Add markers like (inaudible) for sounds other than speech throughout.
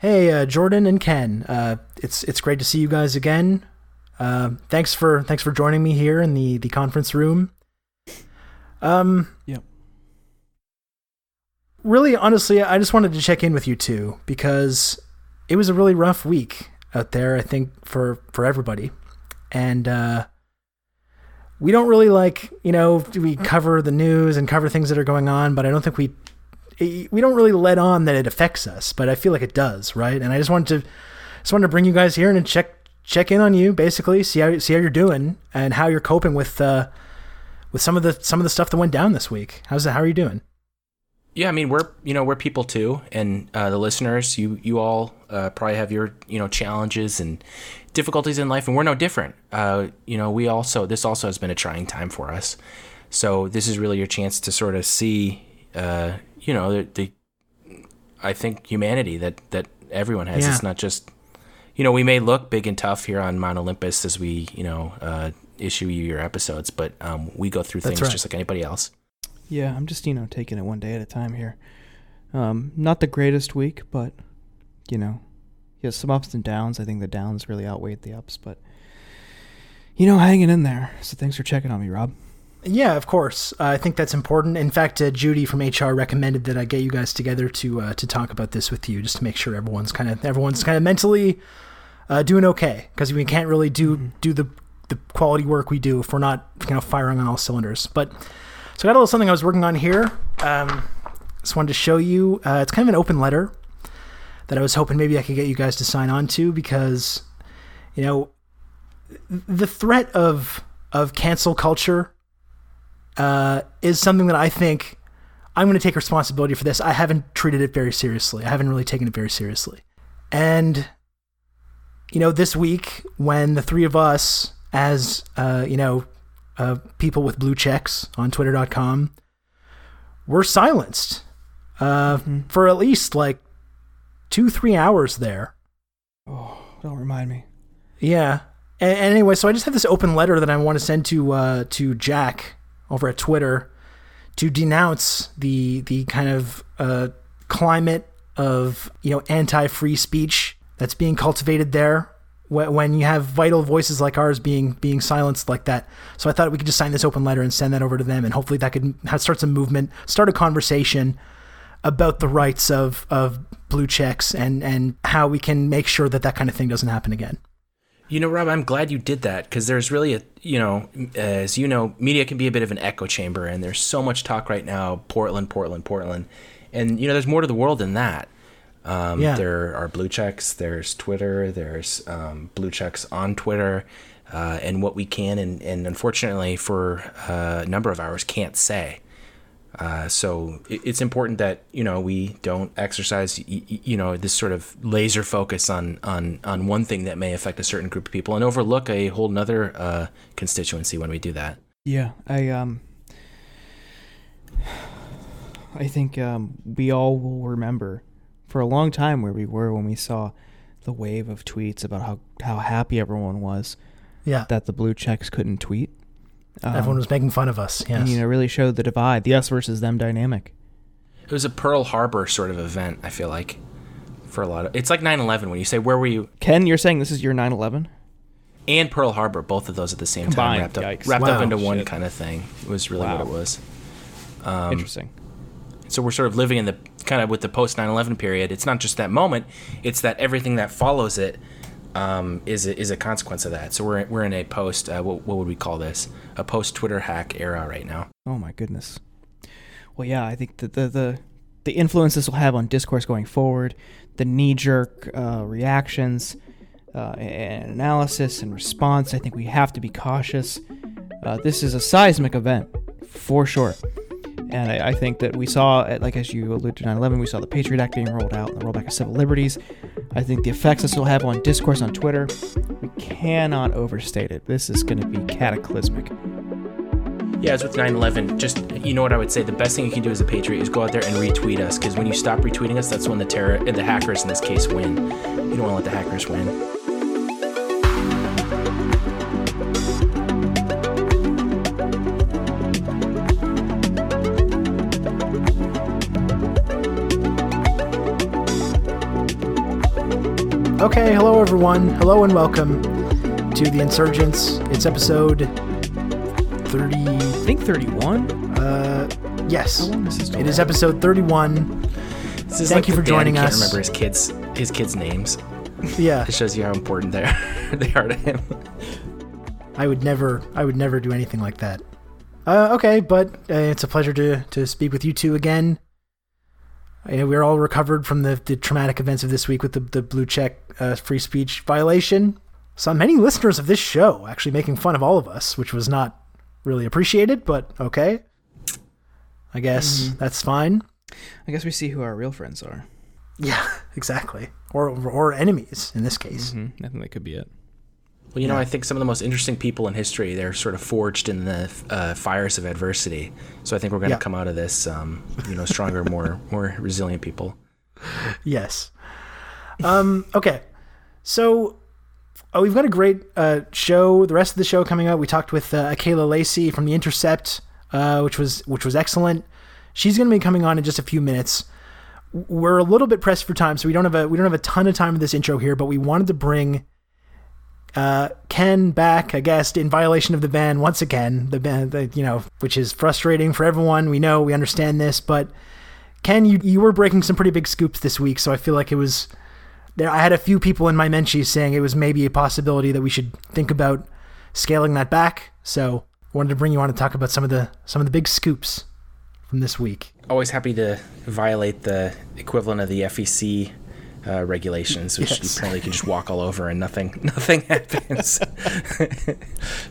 Hey, uh, Jordan and Ken. Uh, it's it's great to see you guys again. Uh, thanks for thanks for joining me here in the the conference room. Um. Yep. Really, honestly, I just wanted to check in with you two because it was a really rough week out there. I think for for everybody, and uh, we don't really like you know we cover the news and cover things that are going on, but I don't think we we don't really let on that it affects us, but I feel like it does, right? And I just wanted to just wanted to bring you guys here and check check in on you, basically, see how see how you're doing and how you're coping with uh, with some of the some of the stuff that went down this week. How's that? How are you doing? Yeah, I mean we're you know we're people too, and uh, the listeners, you you all uh, probably have your you know challenges and difficulties in life, and we're no different. Uh, you know, we also this also has been a trying time for us, so this is really your chance to sort of see, uh, you know, the, the I think humanity that that everyone has. Yeah. It's not just you know we may look big and tough here on Mount Olympus as we you know uh, issue you your episodes, but um, we go through That's things right. just like anybody else. Yeah, I'm just you know taking it one day at a time here. Um, not the greatest week, but you know, yeah, some ups and downs. I think the downs really outweighed the ups, but you know, hanging in there. So thanks for checking on me, Rob. Yeah, of course. Uh, I think that's important. In fact, uh, Judy from HR recommended that I get you guys together to uh, to talk about this with you, just to make sure everyone's kind of everyone's kind of mentally uh, doing okay, because we can't really do do the the quality work we do if we're not you know firing on all cylinders. But so I got a little something I was working on here. Um, just wanted to show you. Uh, it's kind of an open letter that I was hoping maybe I could get you guys to sign on to because you know the threat of of cancel culture uh, is something that I think I'm going to take responsibility for this. I haven't treated it very seriously. I haven't really taken it very seriously. And, you know, this week, when the three of us, as, uh, you know, uh, people with blue checks on twitter.com, were silenced uh, for at least like two, three hours there. Oh, don't remind me. Yeah. And, and anyway, so I just have this open letter that I want to send to uh, to Jack over at Twitter to denounce the the kind of uh, climate of you know anti-free speech that's being cultivated there when you have vital voices like ours being being silenced like that. So I thought we could just sign this open letter and send that over to them, and hopefully that could start some movement, start a conversation about the rights of of blue checks and and how we can make sure that that kind of thing doesn't happen again. You know, Rob, I'm glad you did that because there's really a, you know, as you know, media can be a bit of an echo chamber, and there's so much talk right now Portland, Portland, Portland. And, you know, there's more to the world than that. Um, Yeah. There are blue checks, there's Twitter, there's um, blue checks on Twitter, uh, and what we can and, and unfortunately for uh, a number of hours can't say. Uh, so it, it's important that you know we don't exercise y- y- you know this sort of laser focus on on on one thing that may affect a certain group of people and overlook a whole nother uh, constituency when we do that. Yeah, I um I think um we all will remember for a long time where we were when we saw the wave of tweets about how how happy everyone was Yeah, that the blue checks couldn't tweet. Um, everyone was making fun of us. Yes. and, you know really showed the divide, the us versus them dynamic. It was a Pearl Harbor sort of event. I feel like for a lot of it's like 9/11 when you say where were you Ken, you're saying this is your 9/11? and Pearl Harbor both of those at the same Combined, time wrapped up yikes. wrapped up Wow. into one Shit. kind of thing. It was really what it was. Um, Interesting. so we're sort of living in the kind of with the post 9-11 period it's not just that moment it's that everything that follows it um, is a, is a consequence of that so we're, we're in a post uh, what, what would we call this a post twitter hack era right now Oh my goodness. Well, yeah, I think that the the the influence this will have on discourse going forward, the knee jerk uh, reactions, uh, and analysis and response. I think we have to be cautious. Uh, this is a seismic event for sure. And I, I think that we saw, like as you alluded to 9 11, we saw the Patriot Act being rolled out and the rollback of civil liberties. I think the effects this will have on discourse on Twitter, we cannot overstate it. This is going to be cataclysmic. yeah as with 9-11 just you know what i would say the best thing you can do as a patriot is go out there and retweet us because when you stop retweeting us that's when the terror and the hackers in this case win you don't want to let the hackers win Okay, hello everyone. Hello and welcome to the Insurgents. It's episode 30. I think 31. Uh, yes, How long is this it is episode 31. This is Thank like you for joining can't us. remember his kids his kids names. Yeah, It shows you how important they are (laughs) they are to him. I would never, I would never do anything like that. Uh, okay, but uh, it's a pleasure to to speak with you two again. I know we're all recovered from the, the traumatic events of this week with the the blue check uh, free speech violation. Saw many listeners of this show actually making fun of all of us, which was not really appreciated, but okay. I guess that's fine. I guess we see who our real friends are. Yeah, (laughs) exactly. Or or enemies in this case. hmm I think that could be it. Well, you know, Yeah. I think some of the most interesting people in history, they're sort of forged in the uh, fires of adversity. So I think we're going to Yeah. come out of this, um, you know, stronger, more (laughs) more resilient people. Yes. Um, okay. So oh, we've got a great uh, show. The rest of the show coming up. We talked with uh, Akela Lacy from The Intercept, uh, which was which was excellent. She's going to be coming on in just a few minutes. We're a little bit pressed for time, so we don't have a we don't have a ton of time for this intro here. But we wanted to bring uh, Ken back, I guess, in violation of the ban once again. The ban, the, you know, which is frustrating for everyone. We know, we understand this, but Ken, you you were breaking some pretty big scoops this week, so I feel like it was there. I had a few people in my menchies saying it was maybe a possibility that we should think about scaling that back. So wanted to bring you on to talk about some of the some of the big scoops from this week. Always happy to violate the equivalent of the FEC uh, regulations, which Yes. you apparently can just walk all over and nothing (laughs) nothing happens.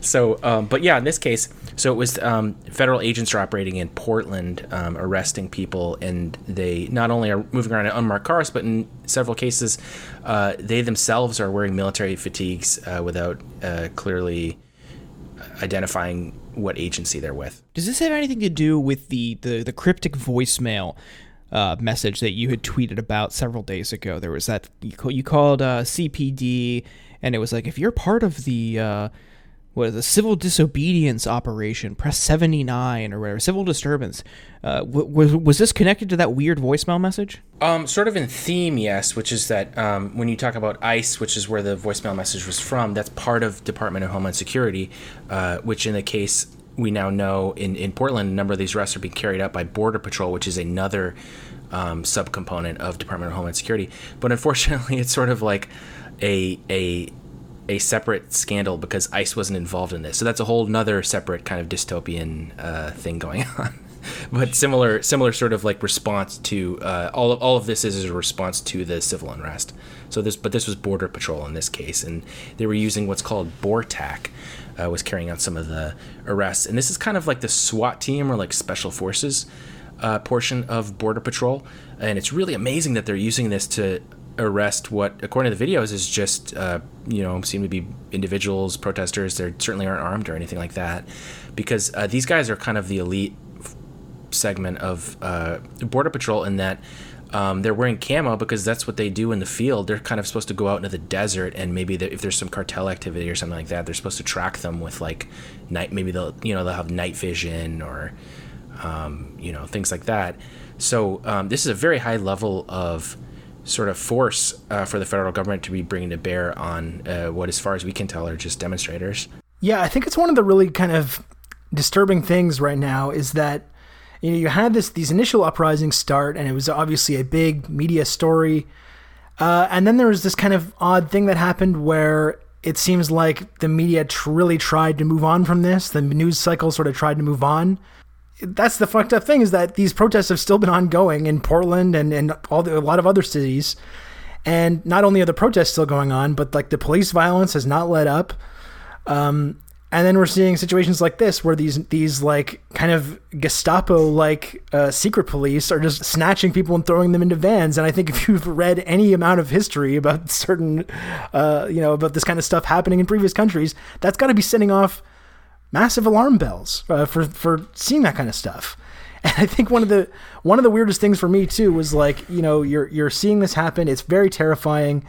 (laughs) so, um, but yeah, in this case, so it was um, federal agents are operating in Portland, um, arresting people, and they not only are moving around in unmarked cars, but in several cases, uh, they themselves are wearing military fatigues uh, without uh, clearly identifying what agency they're with. Does this have anything to do with the the, the cryptic voicemail uh, message that you had tweeted about several days ago? There was that you, call, you called uh, CPD, and it was like if you're part of the uh, what is the civil disobedience operation, press seventy nine or whatever, civil disturbance. Uh, w- was was this connected to that weird voicemail message? Um, sort of in theme, yes, which is that um, when you talk about ICE, which is where the voicemail message was from, that's part of Department of Homeland Security, uh, which in the case we now know in, in Portland, a number of these arrests are being carried out by Border Patrol, which is another um, subcomponent of Department of Homeland Security. But unfortunately, (laughs) it's sort of like a a a separate scandal because ICE wasn't involved in this. So that's a whole nother separate kind of dystopian uh, thing going (laughs) on. but similar, similar sort of like response to uh, all of all of this is, is a response to the civil unrest. So this, but this was Border Patrol in this case, and they were using what's called BORTAC, uh, was carrying out some of the arrests, and this is kind of like the SWAT team or like special forces uh, portion of Border Patrol, and it's really amazing that they're using this to arrest what, according to the videos, is just uh, you know seem to be individuals, protesters. They certainly aren't armed or anything like that, because uh, these guys are kind of the elite segment of uh, Border Patrol in that. Um, they're wearing camo because that's what they do in the field. They're kind of supposed to go out into the desert, and maybe if there's some cartel activity or something like that, they're supposed to track them with like night. Maybe they'll you know they'll have night vision or um, you know things like that. So um, this is a very high level of sort of force uh, for the federal government to be bringing to bear on uh, what, as far as we can tell, are just demonstrators. Yeah, I think it's one of the really kind of disturbing things right now is that you know you had this these initial uprisings start, and it was obviously a big media story, uh, and then there was this kind of odd thing that happened where it seems like the media tr- really tried to move on from this. The news cycle sort of tried to move on. That's the fucked up thing is that these protests have still been ongoing in Portland and, and all the, a lot of other cities. And not only are the protests still going on, but like the police violence has not let up. Um, and then we're seeing situations like this where these these like kind of Gestapo like uh, secret police are just snatching people and throwing them into vans. And I think if you've read any amount of history about certain, uh, you know, about this kind of stuff happening in previous countries, that's got to be sending off massive alarm bells uh, for for seeing that kind of stuff. (laughs) And I think one of the one of the weirdest things for me too was like you know you're you're seeing this happen. It's very terrifying.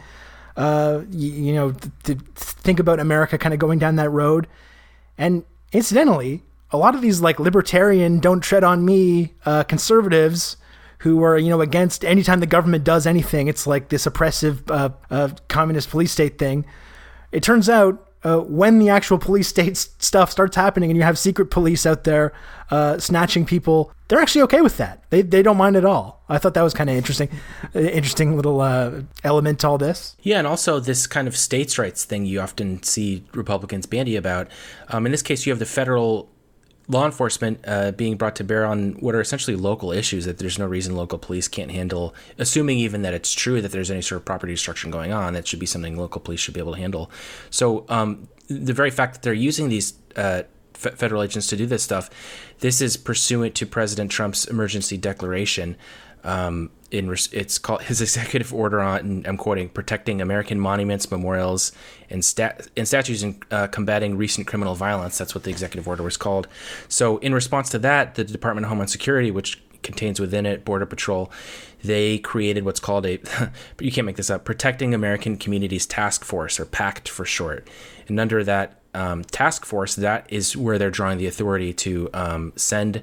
Uh, you, you know to, to think about America kind of going down that road. And incidentally, a lot of these like libertarian, don't tread on me uh, conservatives who are you know against anytime the government does anything, it's like this oppressive uh, uh, communist police state thing. It turns out uh, when the actual police state stuff starts happening and you have secret police out there uh, snatching people, they're actually okay with that. They, they don't mind at all. I thought that was kind of interesting, interesting little uh, element to all this. Yeah, and also this kind of states' rights thing you often see Republicans bandy about. Um, in this case, you have the federal law enforcement uh, being brought to bear on what are essentially local issues that there's no reason local police can't handle, assuming even that it's true that there's any sort of property destruction going on, that should be something local police should be able to handle. So um, the very fact that they're using these uh, f- federal agents to do this stuff, this is pursuant to President Trump's emergency declaration. Um, in it's called his executive order on I'm quoting protecting American monuments, memorials, and stat and statues and uh, combating recent criminal violence. That's what the executive order was called. So in response to that, the Department of Homeland Security, which contains within it Border Patrol, they created what's called a (laughs) you can't make this up Protecting American Communities Task Force or PACT for short. And under that um, task force, that is where they're drawing the authority to um, send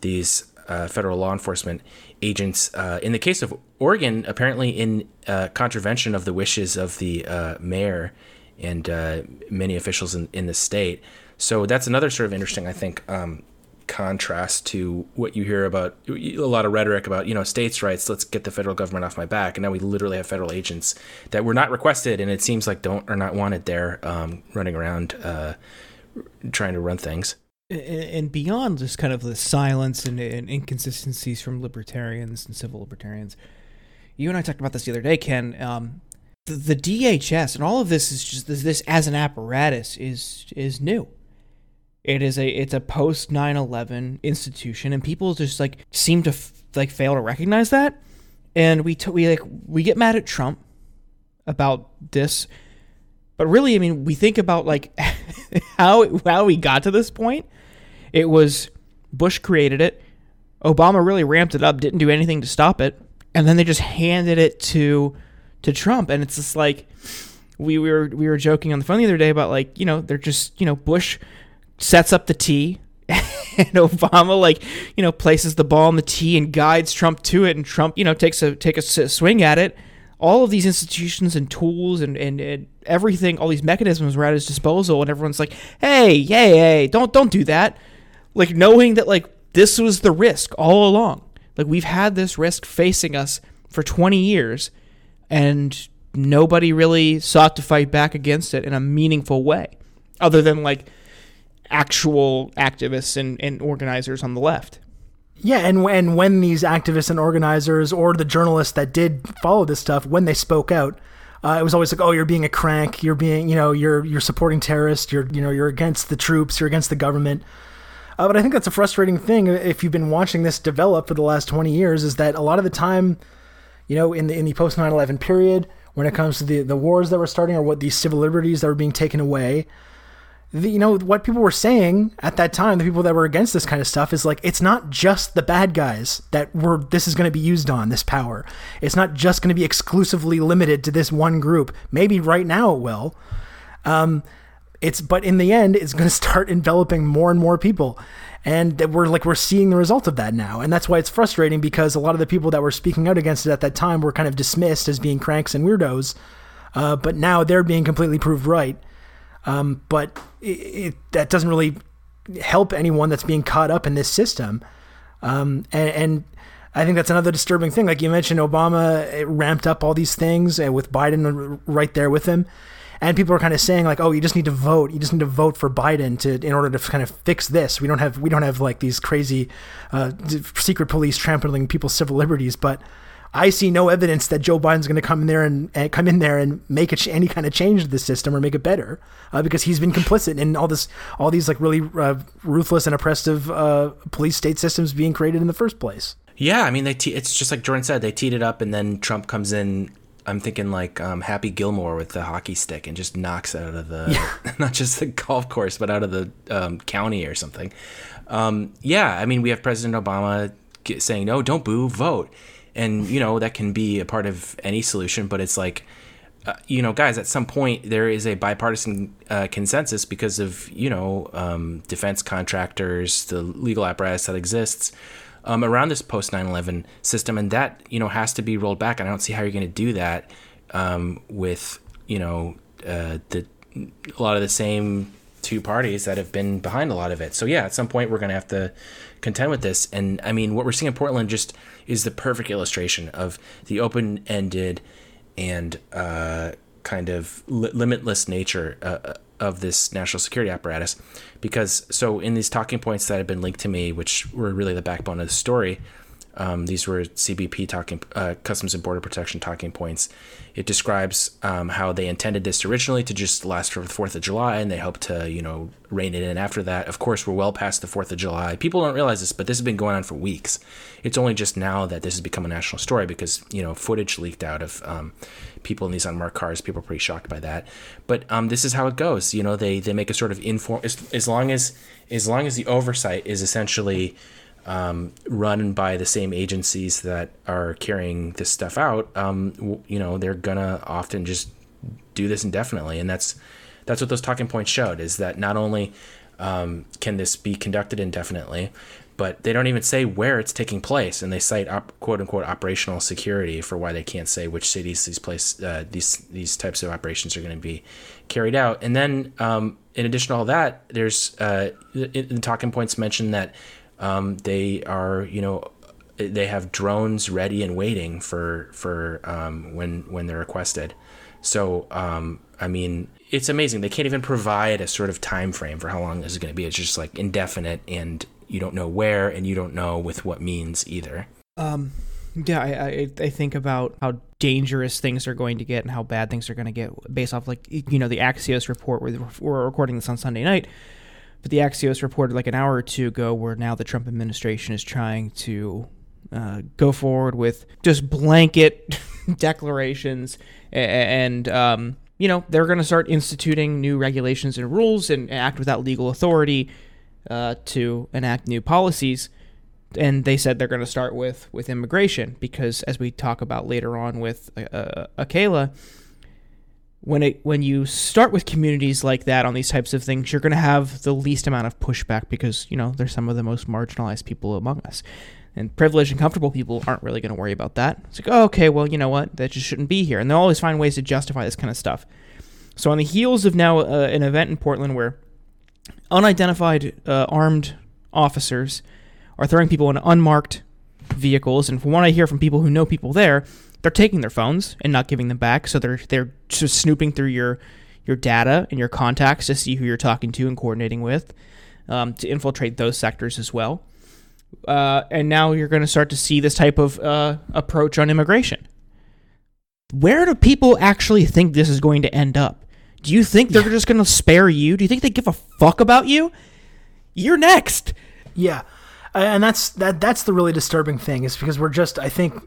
these uh, federal law enforcement agents. Uh, in the case of Oregon, apparently in uh, contravention of the wishes of the uh, mayor and uh, many officials in, in the state. So that's another sort of interesting, I think, um, contrast to what you hear about a lot of rhetoric about you know states' rights. Let's get the federal government off my back, and now we literally have federal agents that were not requested, and it seems like don't are not wanted there, um, running around uh, trying to run things and beyond just kind of the silence and, and, inconsistencies from libertarians and civil libertarians, you and I talked about this the other day, Ken. Um, the, the, DHS and all of this is just this, this, as an apparatus is is new. It is a it's a post 9/11 institution, and people just like seem to f- like fail to recognize that. And we t- we like we get mad at Trump about this, but really, I mean, we think about like (laughs) how how we got to this point it was Bush created it. Obama really ramped it up, didn't do anything to stop it, and then they just handed it to to Trump, and it's just like we, we were we were joking on the phone the other day about like you know they're just you know Bush sets up the tee (laughs) and Obama like you know places the ball in the tee and guides Trump to it, and Trump you know takes a take a swing at it. All of these institutions and tools and, and, and everything, all these mechanisms were at his disposal, and everyone's like, "Hey, hey, hey, don't don't do that." like knowing that like this was the risk all along. Like we've had this risk facing us for 20 years and nobody really sought to fight back against it in a meaningful way other than like actual activists and, and organizers on the left. Yeah, and when when these activists and organizers or the journalists that did follow this stuff, when they spoke out, uh, it was always like, "Oh, you're being a crank. You're being, you know, you're you're supporting terrorists. You're, you know, you're against the troops. You're against the government." Uh, but I think that's a frustrating thing if you've been watching this develop for the last 20 years is that a lot of the time, you know, in the in the post 9/11 period, when it comes to the the wars that were starting or what these civil liberties that were being taken away, the, you know what people were saying at that time, the people that were against this kind of stuff is like it's not just the bad guys that were this is going to be used on this power. It's not just going to be exclusively limited to this one group. Maybe right now it will. Um, it's but in the end it's going (laughs) to start enveloping more and more people and we're like we're seeing the result of that now and that's why it's frustrating because a lot of the people that were speaking out against it at that time were kind of dismissed as being cranks and weirdos uh, but now they're being completely proved right um, but it, it, that doesn't really help anyone that's being caught up in this system um, and, and I think that's another disturbing thing. Like you mentioned, Obama ramped up all these things, with Biden right there with him and people are kind of saying like, oh, you just need to vote. You just need to vote for Biden to in order to kind of fix this. We don't have we don't have like these crazy uh, secret police trampling people's civil liberties, but. I see no evidence that Joe Biden's going to come in there and, and, come in there and make ch- any kind of change to the system or make it better, uh, because he's been complicit in all this, all these like really uh, ruthless and oppressive uh, police state systems being created in the first place. Yeah, I mean, they te- it's just like Jordan said, they teed it up, and then Trump comes in I'm thinking like um, Happy Gilmore with the hockey stick and just knocks it out of the yeah. (laughs) not just the golf course but out of the um, county or something. Um, yeah, I mean we have President Obama saying no, don't boo, vote, and you know that can be a part of any solution, but it's like. Uh, you know, guys, at some point there is a bipartisan uh, consensus because of you know um, defense contractors, the legal apparatus that exists um, around this post 9/11 system, and that you know has to be rolled back. And I don't see how you're going to do that um, with you know uh, the a lot of the same two parties that have been behind a lot of it. So yeah, at some point we're going to have to contend with this. And I mean, what we're seeing in Portland just is the perfect illustration of the open-ended and uh, kind of li- limitless nature uh, of this national security apparatus. Because so in these talking points that have been linked to me, which were really the backbone of the story, um, these were CBP talking, uh, Customs and Border Protection talking points. It describes um, how they intended this originally to just last for the Fourth of July, and they hope to, you know, rein it in after that. Of course, we're well past the Fourth of July. People don't realize this, but this has been going on for weeks. It's only just now that this has become a national story because you know footage leaked out of um, people in these unmarked cars. People are pretty shocked by that. But um, this is how it goes. You know, they they make a sort of inform as, as long as as long as the oversight is essentially um, run by the same agencies that are carrying this stuff out, um, you know, they're gonna often just do this indefinitely, and that's that's what those talking points showed. Is that not only um, can this be conducted indefinitely, but they don't even say where it's taking place, and they cite op, quote unquote operational security for why they can't say which cities these place uh, these these types of operations are going to be carried out. And then, um, in addition to all that, there's uh, in talking points mentioned that um, they are, you know, they have drones ready and waiting for for um, when when they're requested. So um, I mean, it's amazing. They can't even provide a sort of time frame for how long this is going to be. It's just like indefinite, and you don't know where, and you don't know with what means either. Um, yeah, I, I I think about how dangerous things are going to get and how bad things are going to get based off like you know the Axios report. We're, we're recording this on Sunday night but the Axios reported like an hour or two ago where now the Trump administration is trying to uh, go forward with just blanket (laughs) declarations and, um, you know, they're going to start instituting new regulations and rules and act without legal authority uh, to enact new policies. And they said they're going to start with with immigration because, as we talk about later on with uh, uh Akela, when it when you start with communities like that on these types of things, you're going to have the least amount of pushback because you know they're some of the most marginalized people among us, and privileged and comfortable people aren't really going to worry about that. It's like, oh, okay, well, you know what, that just shouldn't be here, and they'll always find ways to justify this kind of stuff. So on the heels of now uh, an event in Portland where unidentified uh, armed officers are throwing people in unmarked vehicles, and from what I hear from people who know people there, they're taking their phones and not giving them back. So they're they're just snooping through your your data and your contacts to see who you're talking to and coordinating with um, to infiltrate those sectors as well. Uh, and now you're going to start to see this type of uh, approach on immigration. Where do people actually think this is going to end up? Do you think they're yeah. just going to spare you? Do you think they give a fuck about you? You're next. Yeah, and that's that. That's the really disturbing thing is because we're just. I think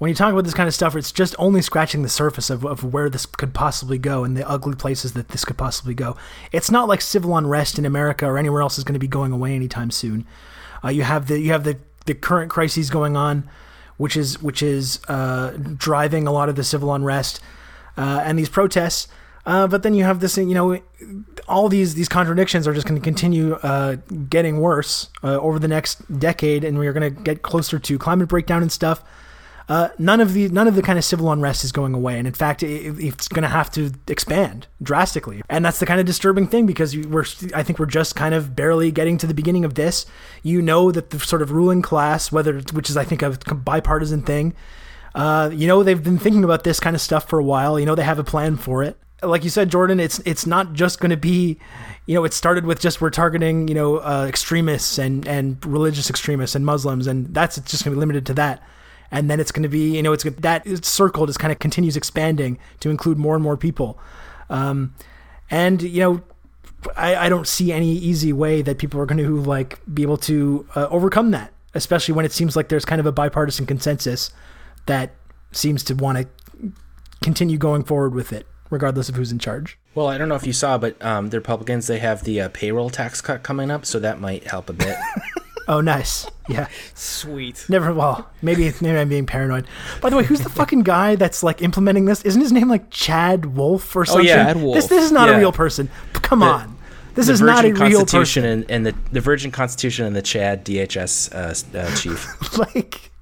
when you talk about this kind of stuff, it's just only scratching the surface of, of where this could possibly go and the ugly places that this could possibly go. It's not like civil unrest in America or anywhere else is going to be going away anytime soon. Uh, you have the you have the, the current crises going on, which is which is uh, driving a lot of the civil unrest uh, and these protests. Uh, but then you have this, you know, all these these contradictions are just going to continue uh, getting worse uh, over the next decade, and we're going to get closer to climate breakdown and stuff uh, none of the none of the kind of civil unrest is going away, and in fact, it, it's going to have to expand drastically. And that's the kind of disturbing thing because we're I think we're just kind of barely getting to the beginning of this. You know that the sort of ruling class, whether which is I think a bipartisan thing, uh, you know they've been thinking about this kind of stuff for a while. You know they have a plan for it. Like you said, Jordan, it's it's not just going to be you know, it started with just we're targeting, you know, uh, extremists and, and religious extremists and Muslims, and that's just going to be limited to that and then it's going to be you know it's that circle just kind of continues expanding to include more and more people. Um, and you know I, I don't see any easy way that people are going to like be able to uh, overcome that especially when it seems like there's kind of a bipartisan consensus that seems to want to continue going forward with it regardless of who's in charge. Well i don't know if you saw but um, the republicans they have the uh, payroll tax cut coming up so that might help a bit (laughs) Oh, nice. Yeah. Sweet. Never. Well, maybe maybe I'm being paranoid. By the way, who's the fucking guy that's like implementing this? Isn't his name like Chad Wolf or something? Oh yeah, Ed Wolf. This this is not yeah. a real person. Come on. This the is not a real person. and, and the the Virgin Constitution and the Chad DHS uh, uh, chief. (laughs) like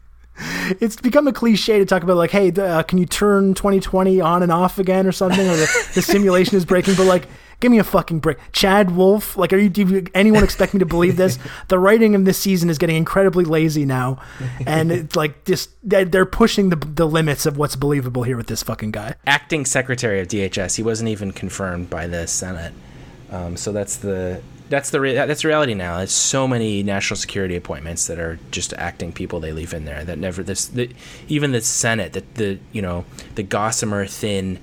it's become a cliche to talk about like hey uh, can you turn 2020 on and off again or something or the, the simulation is breaking but like give me a fucking break chad wolf like are you do you, anyone expect me to believe this (laughs) the writing of this season is getting incredibly lazy now and it's like just they're they're pushing the, the limits of what's believable here with this fucking guy Acting Secretary of DHS. He wasn't even confirmed by the Senate. Um, so that's the that's the re- that's reality now. It's so many national security appointments that are just acting people they leave in there that never this the, even the Senate that the you know the gossamer thin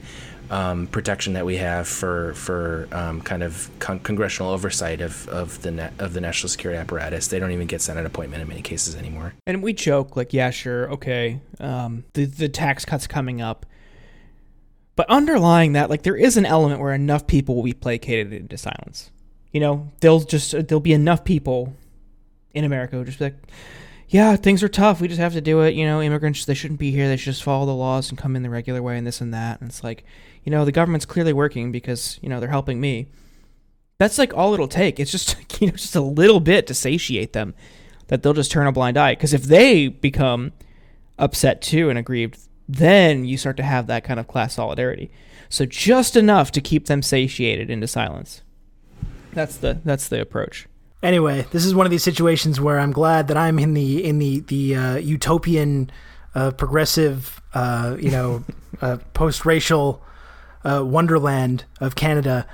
um, protection that we have for for um, kind of con- congressional oversight of of the na- of the national security apparatus. They don't even get Senate appointment in many cases anymore. And we joke like, yeah, sure, okay, um, the the tax cuts coming up, but underlying that, like, there is an element where enough people will be placated into silence. You know, there'll just there'll be enough people in America who just like, yeah, things are tough. We just have to do it. You know, immigrants they shouldn't be here. They should just follow the laws and come in the regular way and this and that. And it's like, you know, the government's clearly working because you know they're helping me. That's like all it'll take. It's just (laughs) you know just a little bit to satiate them that they'll just turn a blind eye. Because if they become upset too and aggrieved, then you start to have that kind of class solidarity. So just enough to keep them satiated into silence. That's the that's the approach. Anyway this is one of these situations where i'm glad that i'm in the in the the uh, utopian uh, progressive uh, you know (laughs) uh, post-racial uh, wonderland of canada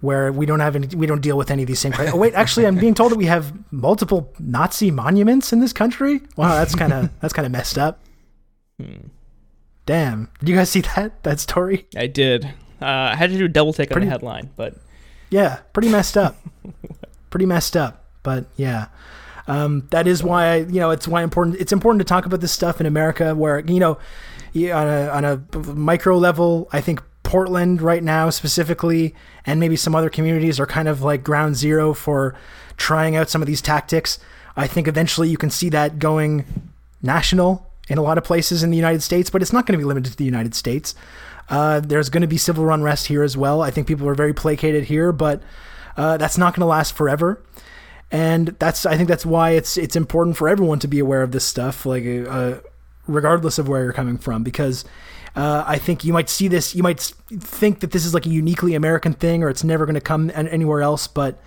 where we don't have any we don't deal with any of these same oh wait actually i'm being told that we have multiple nazi monuments in this country? Wow that's kind of (laughs) that's kind of messed up. Damn. Did you guys see that that story? I did. Uh, I had to do a double take on Pretty- the headline, but Yeah, pretty messed up. (laughs) pretty messed up. But yeah. Um, that is why you know it's why important it's important to talk about this stuff in America where you know on a on a micro level I think Portland right now specifically and maybe some other communities are kind of like ground zero for trying out some of these tactics. I think eventually you can see that going national in a lot of places in the United States, but it's not going to be limited to the United States. Uh, there's going to be civil unrest here as well. I think people are very placated here, but uh, that's not going to last forever. And that's I think that's why it's it's important for everyone to be aware of this stuff, like uh, regardless of where you're coming from, because uh, I think you might see this, you might think that this is like a uniquely American thing, or it's never going to come anywhere else, but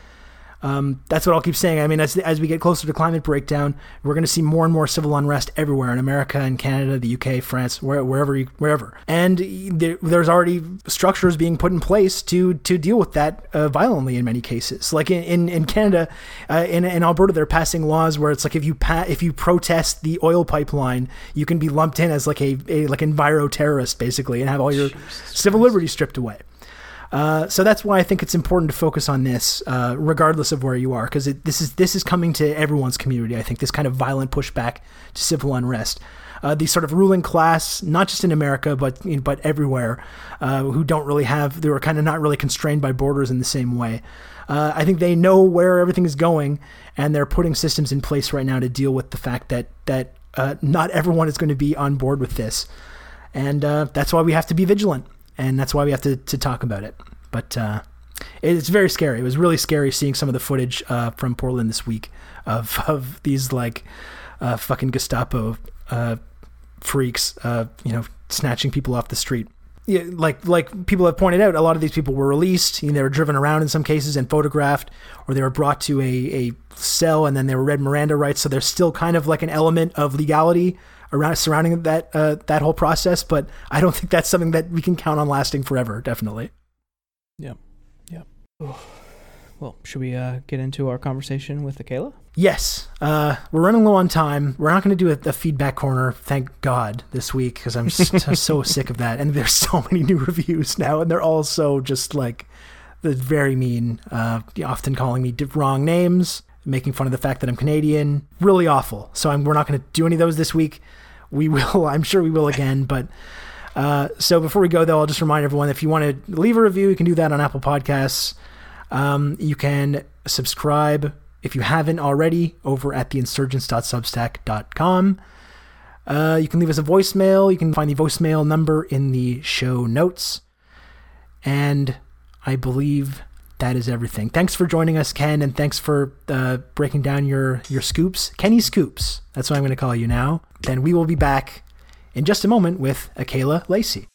um, that's what I'll keep saying. I mean, as, as we get closer to climate breakdown, we're going to see more and more civil unrest everywhere in America and Canada, the UK, France, where, wherever, you, wherever. And there, there's already structures being put in place to to deal with that uh, violently in many cases. Like in in, in Canada, uh, in, in Alberta, they're passing laws where it's like if you pa- if you protest the oil pipeline, you can be lumped in as like a, a like enviro terrorist basically, and have all your civil liberties stripped away. Uh, so that's why I think it's important to focus on this, uh, regardless of where you are, because this is this is coming to everyone's community. I think this kind of violent pushback to civil unrest, uh, the sort of ruling class, not just in America but you know, but everywhere, uh, who don't really have, they were kind of not really constrained by borders in the same way. Uh, I think they know where everything is going, and they're putting systems in place right now to deal with the fact that that not everyone is going to be on board with this, and that's why we have to be vigilant and that's why we have to, to talk about it. But uh, it's very scary. It was really scary seeing some of the footage uh, from Portland this week of (laughs) of these like uh, fucking Gestapo uh, freaks, uh, you know, snatching people off the street. Yeah, like like people have pointed out, a lot of these people were released. You know, they were driven around in some cases and photographed, or they were brought to a, a cell and then they were read Miranda rights. So there's still kind of like an element of legality around surrounding that uh, that whole process. But I don't think that's something that we can count on lasting forever. Definitely. Yep. Yep. Well, should we uh, get into our conversation with Akela? Yes, uh, we're running low on time. We're not going to do a, a feedback corner, thank God, this week because I'm s- (laughs) so sick of that. And there's so many new reviews now, and they're all so just like the very mean, uh, often calling me wrong names, making fun of the fact that I'm Canadian. Really awful. So I'm, we're not going to do any of those this week. We will, (laughs) I'm sure we will again, but. Uh, so before we go, though, I'll just remind everyone if you want to leave a review, you can do that on Apple Podcasts. Um, you can subscribe if you haven't already over at theinsurgents.substack.com. Uh, you can leave us a voicemail. You can find the voicemail number in the show notes. And I believe that is everything. Thanks for joining us, Ken, and thanks for uh, breaking down your your scoops, Kenny Scoops. That's what I'm going to call you now. Then we will be back in just a moment with Akela Lacy.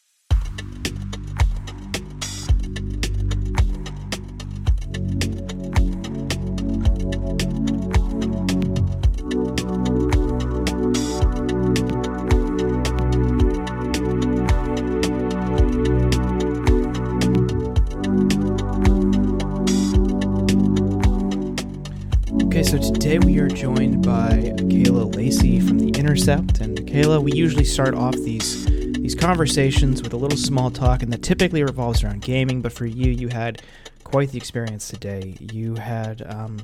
Joined by Akela Lacy from The Intercept. And Akela, we usually start off these these conversations with a little small talk, and that typically revolves around gaming. But for you, you had quite the experience today. You had um,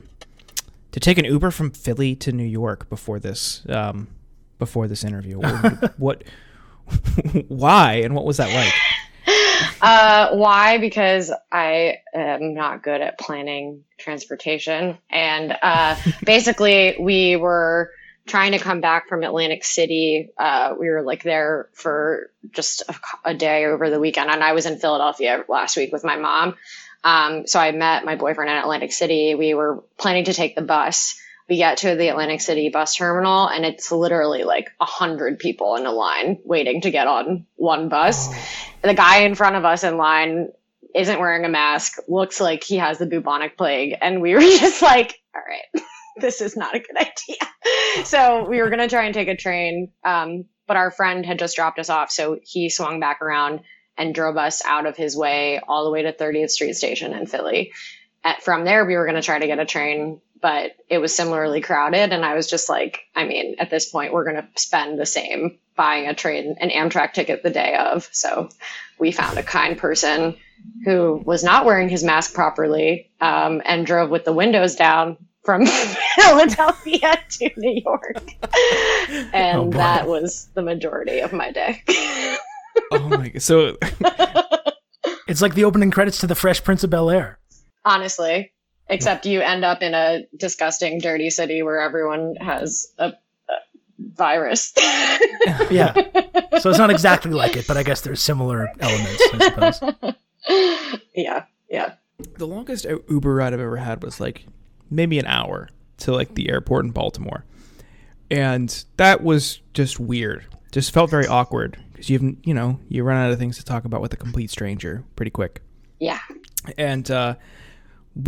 to take an Uber from Philly to New York before this um, before this interview. what? (laughs) (laughs) why? And what was that like? (laughs) Uh, why? Because I am not good at planning transportation. And uh, (laughs) basically, we were trying to come back from Atlantic City. Uh, we were like there for just a, a, day over the weekend. And I was in Philadelphia last week with my mom. Um, so I met my boyfriend in Atlantic City. We were planning to take the bus we get to the Atlantic City bus terminal and it's literally like a hundred people in a line waiting to get on one bus. The guy in front of us in line isn't wearing a mask, looks like he has the bubonic plague. And we were (laughs) just like, all right, (laughs) this is not a good idea. (laughs) So we were to try and take a train. Um, but our friend had just dropped us off. So he swung back around and drove us out of his way all the way to 30th Street Station in Philly. At, from there, we were going to try to get a train but it was similarly crowded. And I was just like, I mean, at this point, we're going to spend the same buying a train, an Amtrak ticket the day of. So we found a kind person who was not wearing his mask properly um, and drove with the windows down from (laughs) Philadelphia to New York. (laughs) And oh that was the majority of my day. oh my god. So (laughs) it's like the opening credits to The Fresh Prince of Bel Air. Honestly, except you end up in a disgusting, dirty city where everyone has a, a virus. (laughs) yeah. So it's not exactly like it, but I guess there's similar elements, I suppose. Yeah. Yeah. The longest Uber ride I've ever had was like maybe an hour to like the airport in Baltimore. And that was just weird. Just felt very awkward because you you know, you run out of things to talk about with a complete stranger pretty quick. Yeah. And uh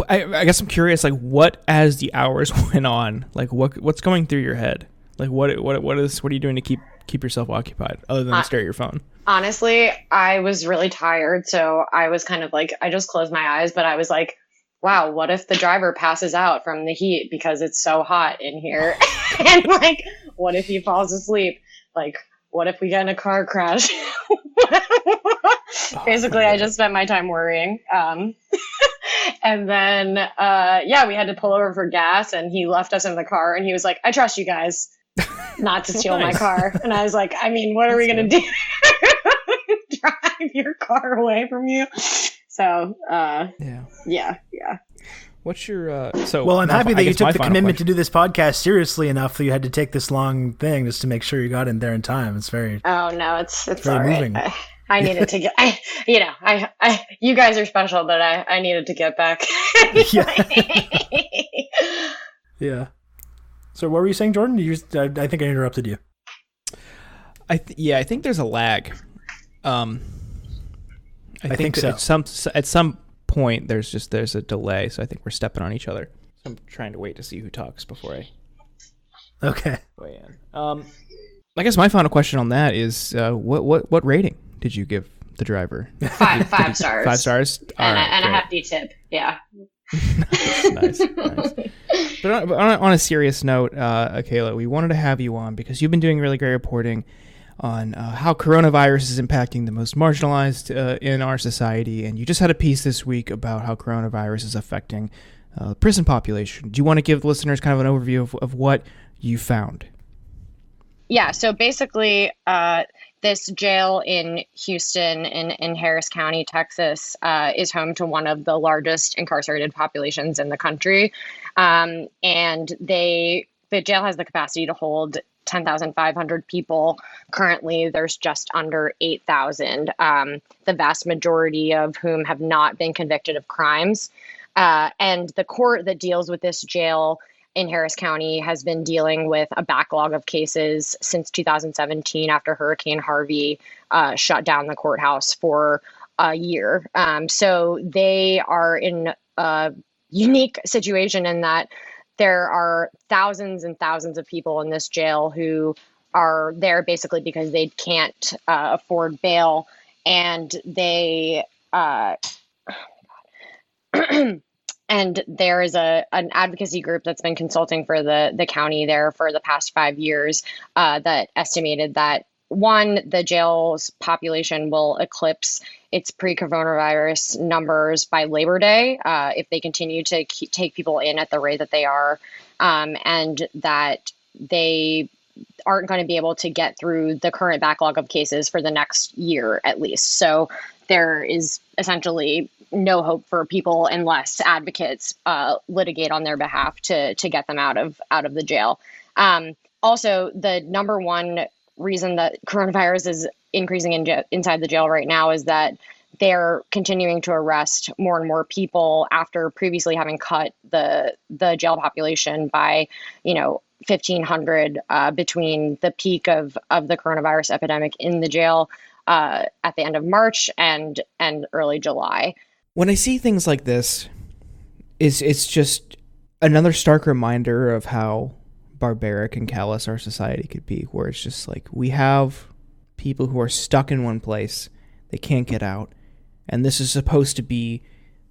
I, I guess I'm curious, like, what as the hours (laughs) went on, like, what what's going through your head? Like, what what what is what are you doing to keep keep yourself occupied other than uh, stare at your phone? Honestly, I was really tired, so I was kind of like, I just closed my eyes, but I was like, wow, what if the driver passes out from the heat because it's so hot in here? (laughs) and like, what if he falls asleep? Like, what if we get in a car crash? (laughs) Basically, oh, I just spent my time worrying. Um, and then, uh, yeah, we had to pull over for gas and he left us in the car and he was like, I trust you guys not to (laughs) steal nice. my car. And I was like, I mean, what are we going to do? (laughs) Drive your car away from you? So, uh, yeah, yeah, yeah. What's your uh, so? Well, I'm happy that you took the commitment question. to do this podcast seriously enough that you had to take this long thing just to make sure you got in there in time. It's very. Oh no, it's it's it's very moving. I, I needed to get. I you know I I you guys are special, but I I needed to get back. yeah. (laughs) yeah. So what were you saying, Jordan? You, I, I think I interrupted you. I th- yeah, I think there's a lag. Um, I, I think, think so. At some at some point, there's just there's a delay, so I think we're stepping on each other. So I'm trying to wait to see who talks before I. Okay. Weigh in. Um, I guess my final question on that is, uh, what what what rating did you give the driver? Five (laughs) five stars. Five stars. and, right, a, and a hefty tip. Yeah. (laughs) nice, nice, (laughs) But on, on, a serious note, uh, Akela, we wanted to have you on because you've been doing really great reporting on uh, how coronavirus is impacting the most marginalized uh, in our society. And you just had a piece this week about how coronavirus is affecting uh, the prison population. Do you want to give listeners kind of an overview of, of what you found? Yeah, so basically, uh, this jail in Houston, in, in Harris County, Texas, uh, is home to one of the largest incarcerated populations in the country. Um, and they the jail has the capacity to hold 10,500 people. Currently, there's just under 8,000, um, the vast majority of whom have not been convicted of crimes. Uh, and the court that deals with this jail in Harris County has been dealing with a backlog of cases since 2017 after Hurricane Harvey uh, shut down the courthouse for a year. Um, so they are in a unique situation in that there are thousands and thousands of people in this jail who are there basically because they can't uh, afford bail and they uh, (clears throat) and there is a an advocacy group that's been consulting for the the county there for the past five years uh, that estimated that one the jail's population will eclipse its pre-coronavirus numbers by Labor Day uh, if they continue to keep, take people in at the rate that they are, um, and that they aren't going to be able to get through the current backlog of cases for the next year at least. So there is essentially no hope for people unless advocates uh, litigate on their behalf to to get them out of out of the jail. Um, also, the number one reason that coronavirus is increasing in j- inside the jail right now is that they're continuing to arrest more and more people after previously having cut the the jail population by you know 1500 uh, between the peak of of the coronavirus epidemic in the jail uh, at the end of March and and early July. When I see things like this, is it's just another stark reminder of how barbaric and callous our society could be, where it's just like we have people who are stuck in one place, they can't get out, and this is supposed to be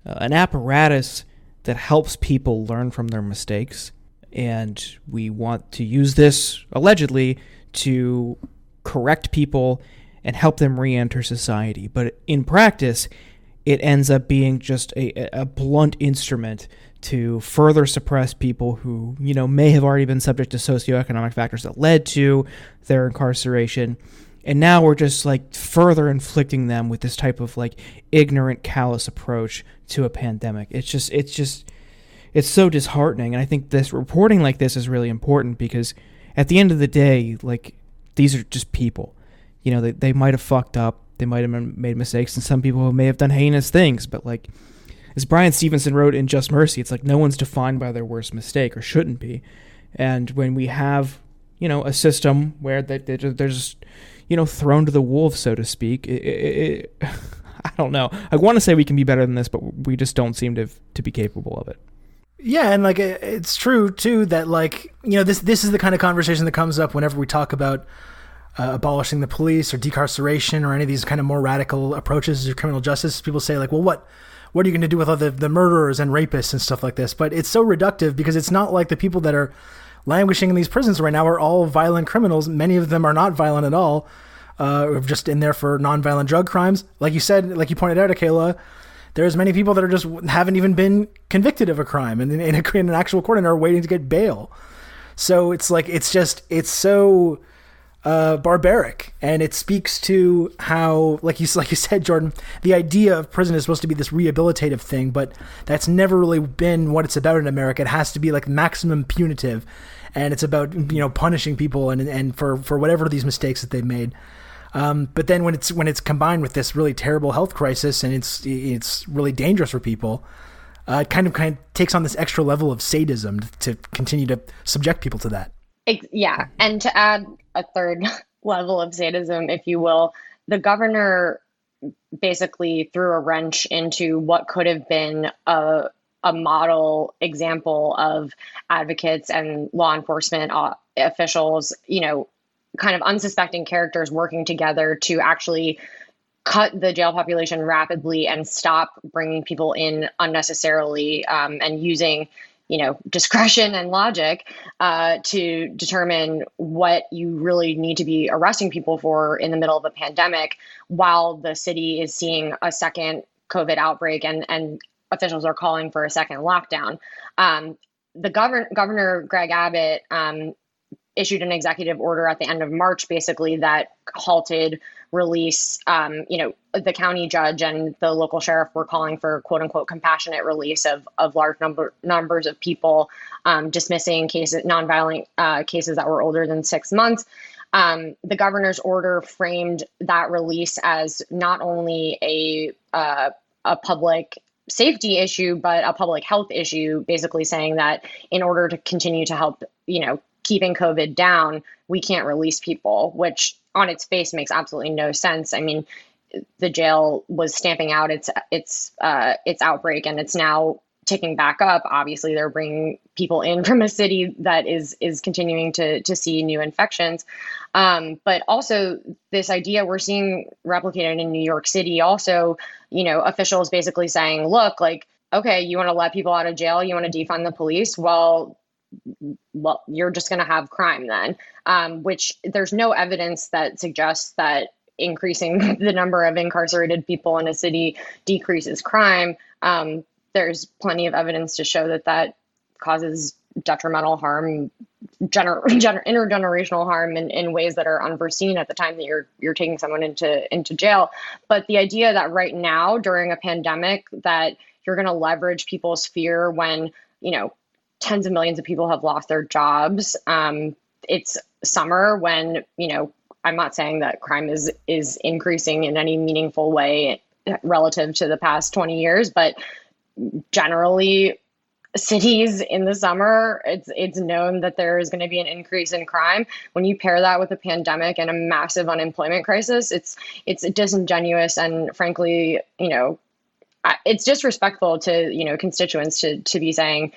uh, an apparatus that helps people learn from their mistakes, and we want to use this allegedly to correct people and help them re-enter society. But in practice, it ends up being just a, a blunt instrument to further suppress people who, you know, may have already been subject to socioeconomic factors that led to their incarceration. And now we're just like further inflicting them with this type of like ignorant, callous approach to a pandemic. It's just, it's just, it's so disheartening. And I think this reporting like this is really important because at the end of the day, like these are just people. You know, they, they might have fucked up they might have made mistakes, and some people may have done heinous things. But like, as Bryan Stevenson wrote in Just Mercy, it's like no one's defined by their worst mistake or shouldn't be. And when we have, you know, a system where they, they're just, you know, thrown to the wolves, so to speak, it, it, it, (laughs) I don't know. I want to say we can be better than this, but we just don't seem to to be capable of it. Yeah, and like it's true too that like you know this this is the kind of conversation that comes up whenever we talk about uh, abolishing the police or decarceration or any of these kind of more radical approaches to criminal justice. People say like, well, what what are you going to do with all the, the murderers and rapists and stuff like this? But it's so reductive because it's not like the people that are languishing in these prisons right now are all violent criminals. Many of them are not violent at all. Uh, just in there for nonviolent drug crimes. Like you said, like you pointed out, Akela, there's many people that are just haven't even been convicted of a crime and in, in, a, in an actual court and are waiting to get bail. So it's like it's just it's so uh, barbaric, and it speaks to how, like you like you said, Jordan, the idea of prison is supposed to be this rehabilitative thing, but that's never really been what it's about in America. It has to be like maximum punitive, and it's about you know punishing people and and for for whatever these mistakes that they've made. Um, but then when it's when it's combined with this really terrible health crisis and it's it's really dangerous for people, uh, it kind of kind of takes on this extra level of sadism to, to continue to subject people to that. Yeah, and to add a third (laughs) level of sadism, if you will, the governor basically threw a wrench into what could have been a a model example of advocates and law enforcement uh, officials, you know, kind of unsuspecting characters working together to actually cut the jail population rapidly and stop bringing people in unnecessarily um, and using you know discretion and logic uh, to determine what you really need to be arresting people for in the middle of a pandemic while the city is seeing a second covid outbreak and and officials are calling for a second lockdown. Um, the govern- governor greg abbott um, issued an executive order at the end of march basically that halted release. Um, you know, the county judge and the local sheriff were calling for quote unquote compassionate release of, of large number numbers of people, um, dismissing cases, nonviolent uh, cases that were older than six months. Um, the governor's order framed that release as not only a uh, a public safety issue, but a public health issue, basically saying that in order to continue to help, you know, keeping COVID down, we can't release people, which on its face makes absolutely no sense. I mean, the jail was stamping out its its uh, its outbreak, and it's now ticking back up. Obviously, they're bringing people in (laughs) from a city that is is continuing to to see new infections. Um, but also, this idea we're seeing replicated in New York City. Also, you know, officials basically saying, "Look, like, okay, you want to let people out of jail, you want to defund the police. Well, well, you're just going to have crime then." Um, which there's no evidence that suggests that increasing (laughs) the number of incarcerated people in a city decreases crime. Um, there's plenty of evidence to show that that causes detrimental harm, gener- (laughs) gener- intergenerational harm in, in ways that are unforeseen at the time that you're you're taking someone into into jail. But the idea that right now during a pandemic that you're going to leverage people's fear when you know tens of millions of people have lost their jobs. Um, it's summer when you know I'm not saying that crime is is increasing in any meaningful way relative to the past 20 years, but generally cities in the summer it's it's known that there is going to be an increase in crime when you pair that with a pandemic and a massive unemployment crisis it's it's disingenuous and frankly you know it's disrespectful to you know constituents to to be saying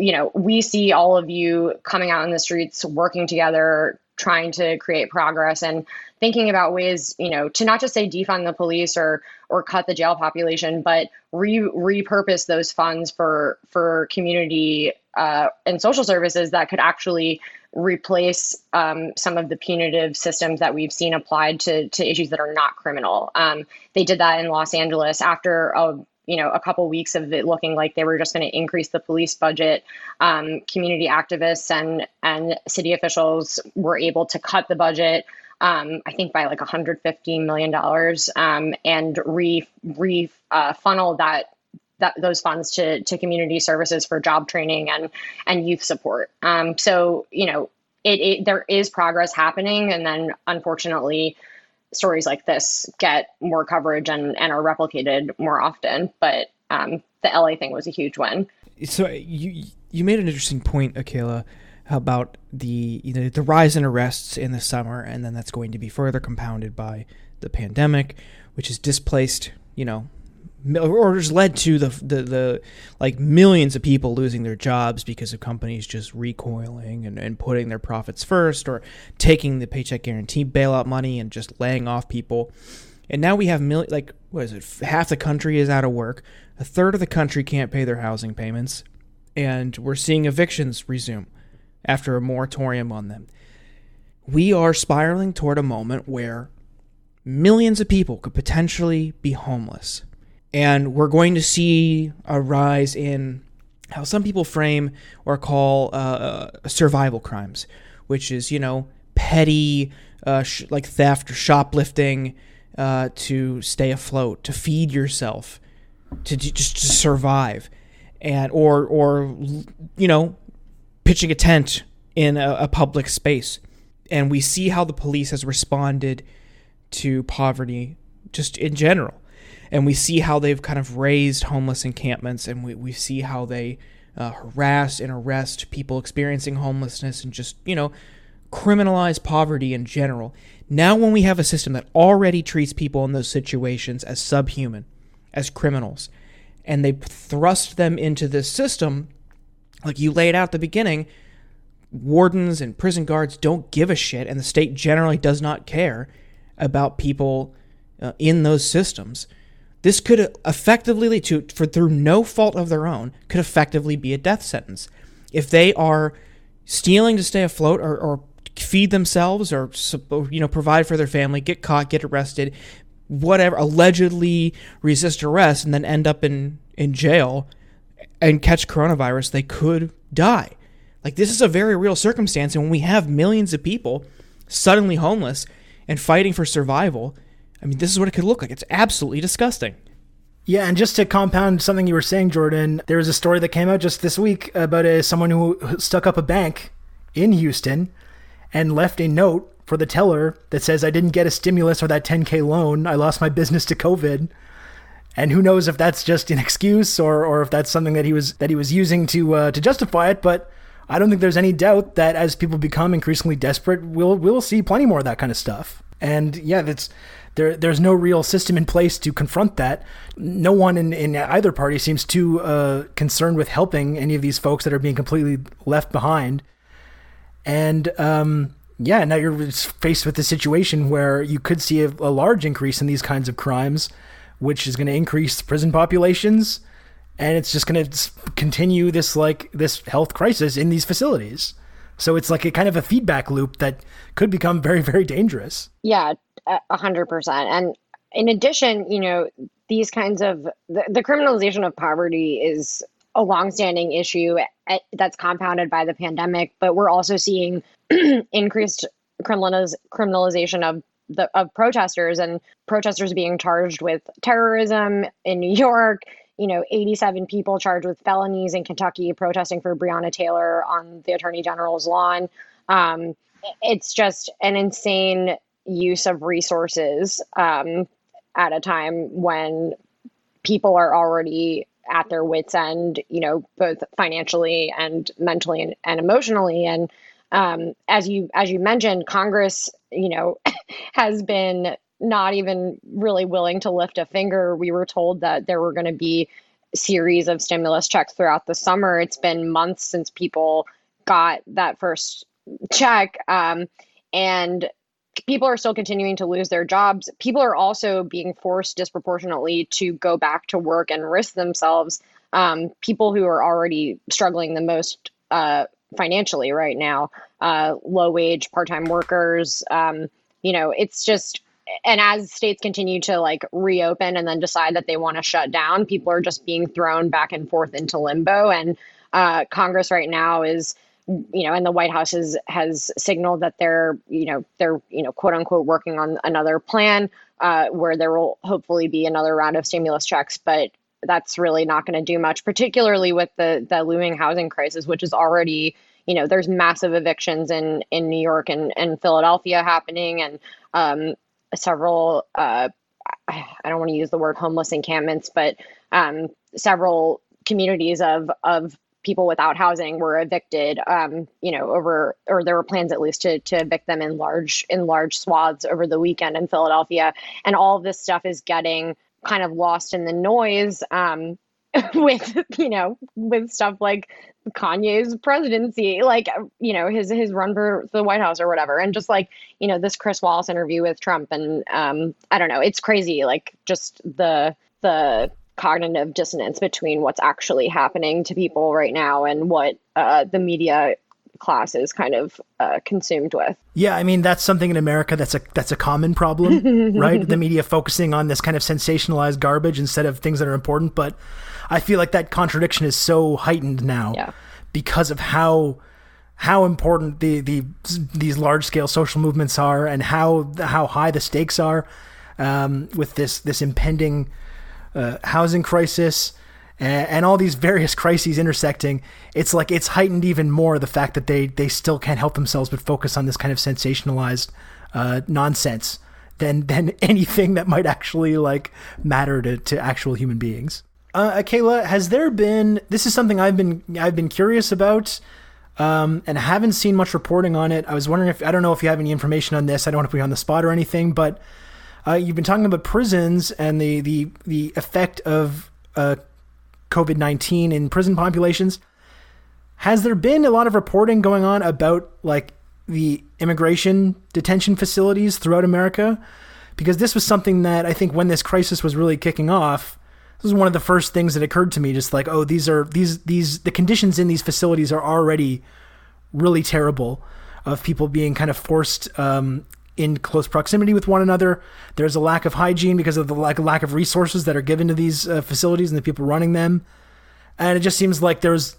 you know we see all of you coming out in the streets working together trying to create progress and thinking about ways, you know, to not just say defund the police or or cut the jail population, but re- repurpose those funds for for community uh, and social services that could actually replace um, some of the punitive systems that we've seen applied to to issues that are not criminal. Um, they did that in Los Angeles after a you know a couple weeks of it looking like they were just going to increase the police budget um, community activists and and city officials were able to cut the budget um, I think by like 150 million dollars, um, and re re uh, funnel that that those funds to to community services for job training and and youth support. Um, so you know, it, it there is progress happening, and then unfortunately, stories like this get more coverage and and are replicated more often. But um, the LA thing was a huge win. So you you made an interesting point, Akela about the you know, the rise in arrests in the summer, and then that's going to be further compounded by the pandemic, which has displaced you know or has led to the, the the like millions of people losing their jobs because of companies just recoiling and, and putting their profits first or taking the paycheck guarantee bailout money and just laying off people and now we have mil- like what is it half the country is out of work a third of the country can't pay their housing payments and we're seeing evictions resume after a moratorium on them. We are spiraling toward a moment where millions of people could potentially be homeless. And we're going to see a rise in how some people frame or call uh, survival crimes, which is, you know, petty, uh, sh- like theft or shoplifting uh, to stay afloat, to feed yourself, to just to survive, and or or you know pitching a tent in a, a public space. And we see how the police has responded to poverty just in general. And we see how they've kind of razed homeless encampments and we, we see how they uh, harass and arrest people experiencing homelessness and just, you know, criminalize poverty in general. Now, when we have a system that already treats people in those situations as subhuman, as criminals, and they thrust them into this system like you laid out at the beginning, wardens and prison guards don't give a shit, and the state generally does not care about people uh, in those systems. This could effectively lead to, for through no fault of their own, could effectively be a death sentence. If they are stealing to stay afloat or, or feed themselves or you know provide for their family, get caught, get arrested, whatever, allegedly resist arrest, and then end up in in jail and catch coronavirus, they could die. Like, this is a very real circumstance. And when we have millions of people suddenly homeless and fighting for survival, I mean, this is what it could look like. It's absolutely disgusting. Yeah, and just to compound something you were saying, Jordan, there was a story that came out just this week about a, someone who stuck up a bank in Houston and left a note for the teller that says, I didn't get a stimulus or that 10K loan. I lost my business to COVID And who knows if that's just an excuse or, or if that's something that he was that he was using to uh, to justify it. But I don't think there's any doubt that as people become increasingly desperate, we'll we'll see plenty more of that kind of stuff. And yeah, that's there. There's no real system in place to confront that. No one in, in either party seems too uh, concerned with helping any of these folks that are being completely left behind. And um, yeah, now you're faced with a situation where you could see a, a large increase in these kinds of crimes, which is going to increase prison populations, and it's just going to continue this like this health crisis in these facilities. So it's like a kind of a feedback loop that could become very, very dangerous. Yeah, a hundred percent. And in addition, you know, these kinds of the, the criminalization of poverty is a longstanding issue at, that's compounded by the pandemic, but we're also seeing (clears throat) increased criminaliz- criminalization of the of protesters and protesters being charged with terrorism in New York. You know, 87 people charged with felonies in Kentucky protesting for Breonna Taylor on the Attorney General's lawn. Um, it's just an insane use of resources um, at a time when people are already at their wits end you know both financially and mentally and, and emotionally. And um, as you as you mentioned congress you know (laughs) has been not even really willing to lift a finger. We were told that there were going to be series of stimulus checks throughout the summer. It's been months since people got that first check um, and people are still continuing to lose their jobs. People are also being forced disproportionately to go back to work and risk themselves. Um, people who are already struggling the most uh, financially right now, uh, low wage, part time workers. Um, you know, it's just, and as states continue to like reopen and then decide that they want to shut down, people are just being thrown back and forth into limbo. And uh, Congress right now is you know, and the White House has has signaled that they're, you know, they're, you know, quote unquote working on another plan uh, where there will hopefully be another round of stimulus checks, but that's really not going to do much, particularly with the the looming housing crisis, which is already, you know, there's massive evictions in in New York and and Philadelphia happening, and um, several. Uh, I don't want to use the word homeless encampments, but um, several communities of of people without housing were evicted um, you know over or there were plans at least to, to evict them in large in large swaths over the weekend in philadelphia. And all of this stuff is getting kind of lost in the noise um, (laughs) with you know with stuff like Kanye's presidency like you know his his run for the White House or whatever. And just like you know this Chris Wallace interview with Trump and um I don't know it's crazy like just the the cognitive dissonance between what's actually happening to people right now and what uh, the media class is kind of uh, consumed with. Yeah, I mean that's something in America that's a that's a common problem, (laughs) right? The media focusing on this kind of sensationalized garbage instead of things that are important. But I feel like that contradiction is so heightened now yeah. because of how how important the, the these large scale social movements are and how how high the stakes are um, with this this impending uh, housing crisis, and, and, all these various (laughs) crises intersecting. It's like it's heightened even more the fact that they they still can't help themselves but focus on this kind of sensationalized uh, nonsense than (laughs) than anything that might actually like matter to, to actual human beings. Uh, Akela, has there been? This is something I've been I've been curious about. Um, and haven't seen much reporting on it. I was wondering if I don't know if you have any information on this. I don't want to you on the spot or anything, but uh, you've been talking about prisons and the the the effect of uh, COVID nineteen in prison populations. Has there been a lot of reporting going on about like the immigration detention facilities throughout America? Because this was something that I think when this crisis was really kicking off, this was one of the first things that occurred to me. Just like, oh, these are these these the conditions in these facilities are already really terrible, of people being kind of forced um, in close proximity with one another. There's a lack of hygiene because of the lack, lack of resources that are given to these uh, facilities and the people running them. And it just seems like there's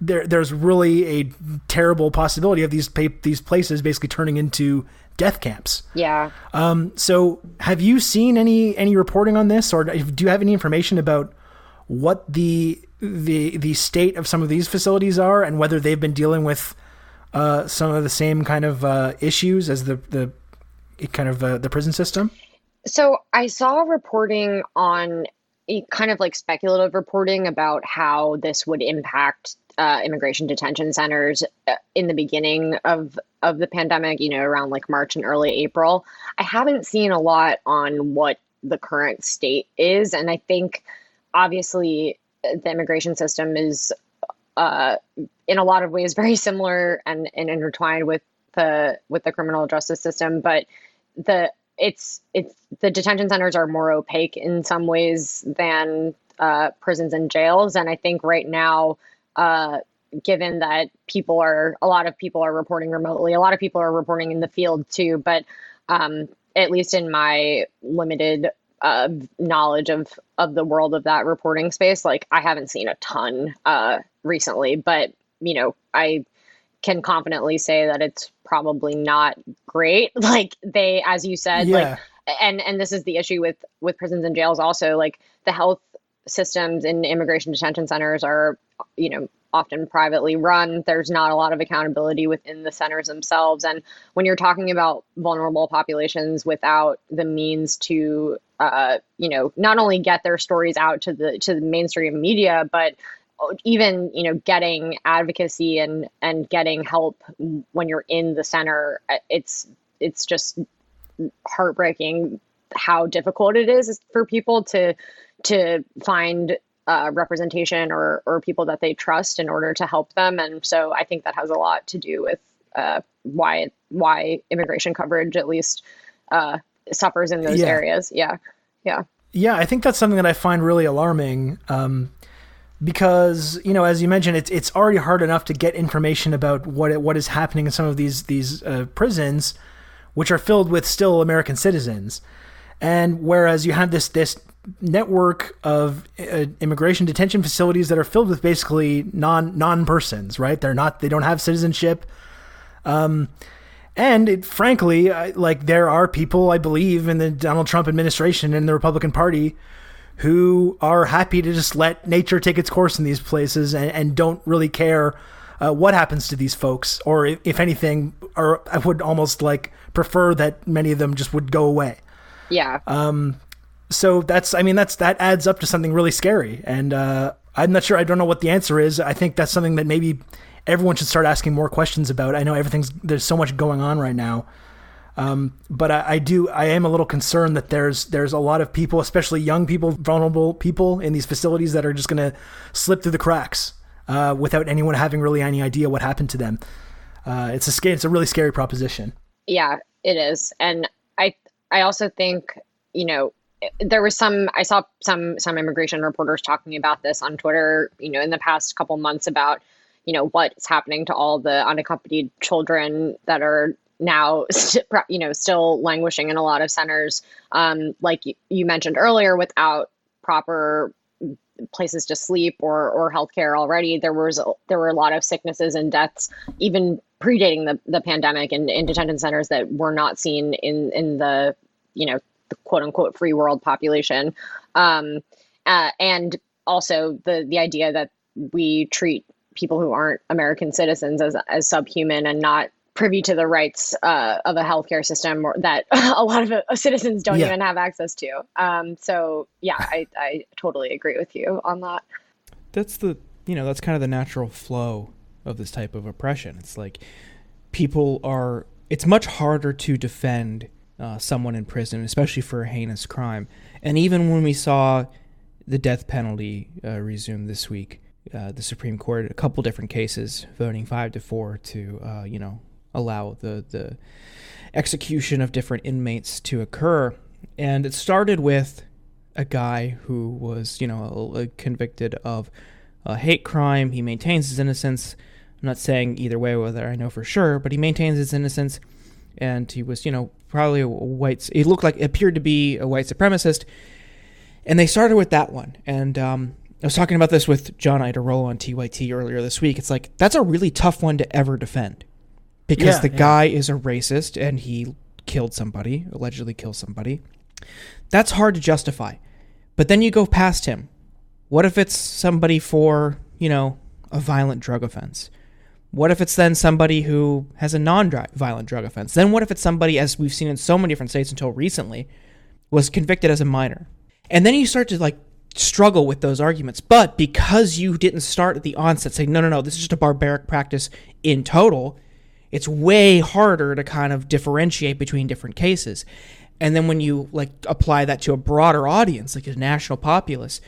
there there's really a terrible possibility of these these places basically turning into death camps. Yeah. Um, so have you seen any any reporting on this, or do you have any information about what the the the state of some of these facilities are and whether they've been dealing with uh, some of the same kind of uh, issues as the the kind of uh, the prison system? So I saw reporting on kind of like speculative reporting about how this would impact uh, immigration detention centers uh, in the beginning of of the pandemic, you know, around like March and early April. I haven't seen a lot on what the current state is, and I think obviously the immigration system is uh, in a lot of ways very similar and, and intertwined with the with the criminal justice system, but the it's it's the detention centers are more opaque in some ways than uh, prisons and jails, and I think right now uh, given that people are a lot of people are reporting remotely a lot of people are reporting in the field too but um, at least in my limited uh, knowledge of of the world of that reporting space like i haven't seen a ton uh, recently but you know i can confidently say that it's probably not great (laughs) like they as you said yeah. like and and this is the issue with with prisons and jails also like the health systems in immigration detention centers are you know often privately run. There's not a lot of accountability within the centers themselves. And when you're talking about vulnerable populations without the means to, uh, you know, not only get their stories out to the to the mainstream media, but even you know getting advocacy and and getting help when you're in the center, it's it's just heartbreaking how difficult it is for people to to find uh, representation or or people that they trust in order to help them. And so I think that has a lot to do with uh, why why immigration coverage at least uh, suffers in those yeah. areas. Yeah, yeah, yeah. I think that's something that I find really alarming. Um, because you know, as you mentioned, it's it's already hard enough to get information about what it, what is happening in some of these these uh, prisons, which are filled with still American citizens, and whereas you have this this network of uh, immigration detention facilities that are filled with basically non non persons, right? They're not they don't have citizenship. Um, and it, frankly, I, like there are people I believe in the Donald Trump administration and the Republican Party who are happy to just let nature take its course in these places and, and don't really care uh, what happens to these folks, or if, if anything, or I would almost like prefer that many of them just would go away. Yeah. Um, so that's I mean that's that adds up to something really scary, and uh, I'm not sure. I don't know what the answer is. I think that's something that maybe everyone should start asking more questions about. I know everything's there's so much going on right now. Um, but I, I, do I am a little concerned that there's there's a lot of people, especially young people, vulnerable people in these facilities that are just going to slip through the cracks uh, without anyone having really any idea what happened to them. Uh, it's a it's a really scary proposition. Yeah, it is, and I I also think you know there was some i saw some some immigration reporters talking about this on twitter you know in the past couple months about you know what's happening to all the unaccompanied children that are now (laughs) you know still languishing in a lot of centers um, like you mentioned earlier without proper places to sleep or or healthcare already there was there were a lot of sicknesses and deaths even predating the, the pandemic in, in detention centers that were not seen in in the you know the quote unquote free world population. Um, uh, and also the, the idea that we treat people who aren't American citizens as, as subhuman and not privy to the rights uh, of a healthcare system that (laughs) a lot of uh, citizens don't yeah. even have access to. Um, so yeah, I, I totally agree with you on that. That's the, you know, that's kind of the natural flow of this type of oppression. It's like people are, it's much harder to defend uh, someone in prison, especially for a heinous crime. And even when we saw the death penalty uh, resume this week, uh, the Supreme Court, a couple different cases, voting five to four to, uh, you know, allow the the execution of different inmates to occur. And it started with a guy who was, you know, convicted of a hate crime. He maintains his innocence. I'm not saying either way whether I know for sure, but he maintains his innocence and he was, you know, probably a white. He looked like appeared to be a white supremacist, and they started with that one. And um, I was talking about this with John Iadarola on TYT earlier this week. It's like that's a really tough one to ever defend because yeah, the yeah. guy is a racist and he killed somebody, allegedly killed somebody. That's hard to justify. But then you go past him. What if it's somebody for, you know, a violent drug offense? What if it's then somebody who has a non-violent drug offense? Then what if it's somebody, as we've seen in so many different states until recently, was convicted as a minor? And then you start to like struggle with those arguments. But because you didn't start at the onset saying, no, no, no, this is just a barbaric practice in total, it's way harder to kind of differentiate between different cases. And then when you like apply that to a broader audience, like a national populace,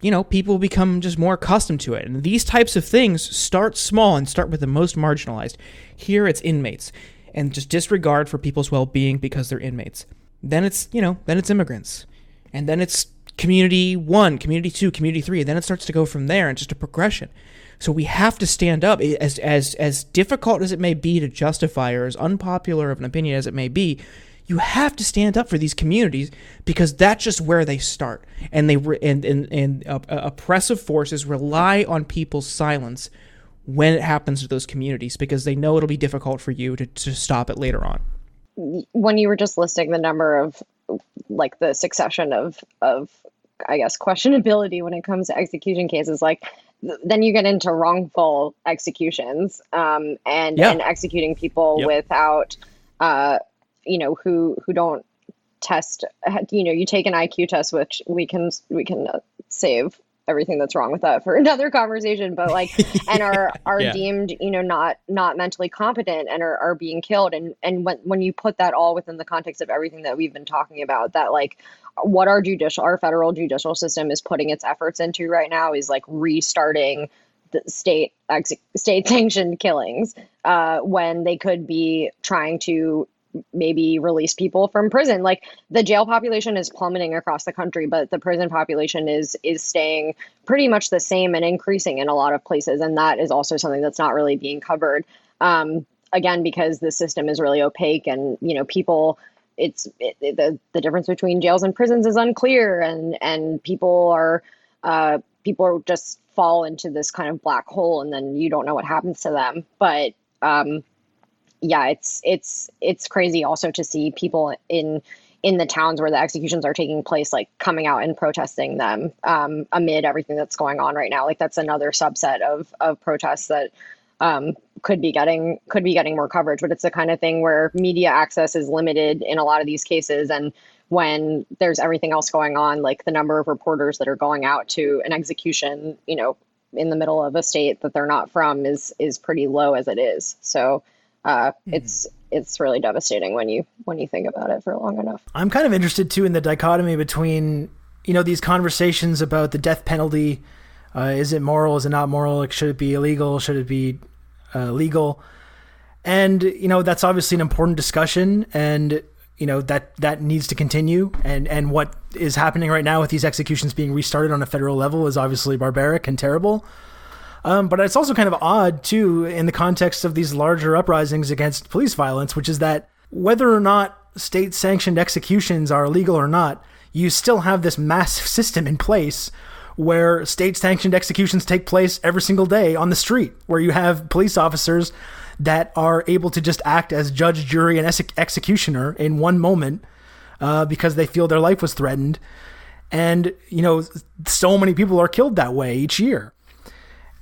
you know, people become just more accustomed to it. And these types of things start small and start with the most marginalized. Here it's inmates and just disregard for people's well-being because they're inmates. Then it's, you know, then it's immigrants. And then it's community 1, community 2, community 3, and then it starts to go from there and just a progression. So we have to stand up as as as difficult as it may be to justify or as unpopular of an opinion as it may be you have to stand up for these communities because that's just where they start. And they re- and and, and uh, oppressive forces rely on people's silence when it happens to those communities because they know it'll be difficult for you to, to stop it later on. When you were just listing the number of like the succession of of i guess questionability when it comes to execution cases like then you get into wrongful executions um, and yeah. and executing people yep. without uh, you know who who don't test you know you take an IQ test which we can we can save everything that's wrong with that for (laughs) another conversation but like (laughs) and are are yeah. deemed you know not not mentally competent and are, are being killed and and when when you put that all within the context of everything that we've been talking about that like what our judicial our federal judicial system is putting its efforts into right now is like restarting the state ex- state (laughs) sanctioned killings uh, when they could be trying to maybe release people from prison. Like the jail population is plummeting across the country but the prison population is is staying pretty much the same and increasing in a lot of places and that is also something that's not really being covered. Um, again because the system is really opaque and you know people it's it, the the difference between jails and prisons is unclear and and people are uh, people are just fall into this kind of black hole and then you don't know what happens to them but um, yeah, it's it's it's crazy also to see people in in the towns where the executions are taking place, like coming out and protesting them um, amid everything that's going on right now. Like that's another subset of of protests that um, could be getting could be getting more coverage. But it's the kind of thing where media access is limited in a lot of these cases, and when there's everything else going on, like the number of reporters that are going out to an execution, you know, in the middle of a state that they're not from is is pretty low as it is. So uh, mm-hmm. it's it's really devastating when you when you think about it for long enough. I'm kind of interested too in the dichotomy between you know these conversations about the death penalty. Uh, is it moral? Is it not moral? Like, should it be illegal? Should it be uh, legal? And you know that's obviously an important discussion, and you know that that needs to continue. And and what is happening right now with these executions being restarted on a federal level is obviously barbaric and terrible. Um, but it's also kind of odd, too, in the context of these larger uprisings against police violence, which is that whether or not state sanctioned executions are illegal or not, you still have this massive (laughs) system in place where state sanctioned executions take place every single day on the street, where you have police officers that are able to just act as judge, jury, and ex- executioner in one moment uh, because they feel their life was threatened. And, you know, so many people are killed that way each year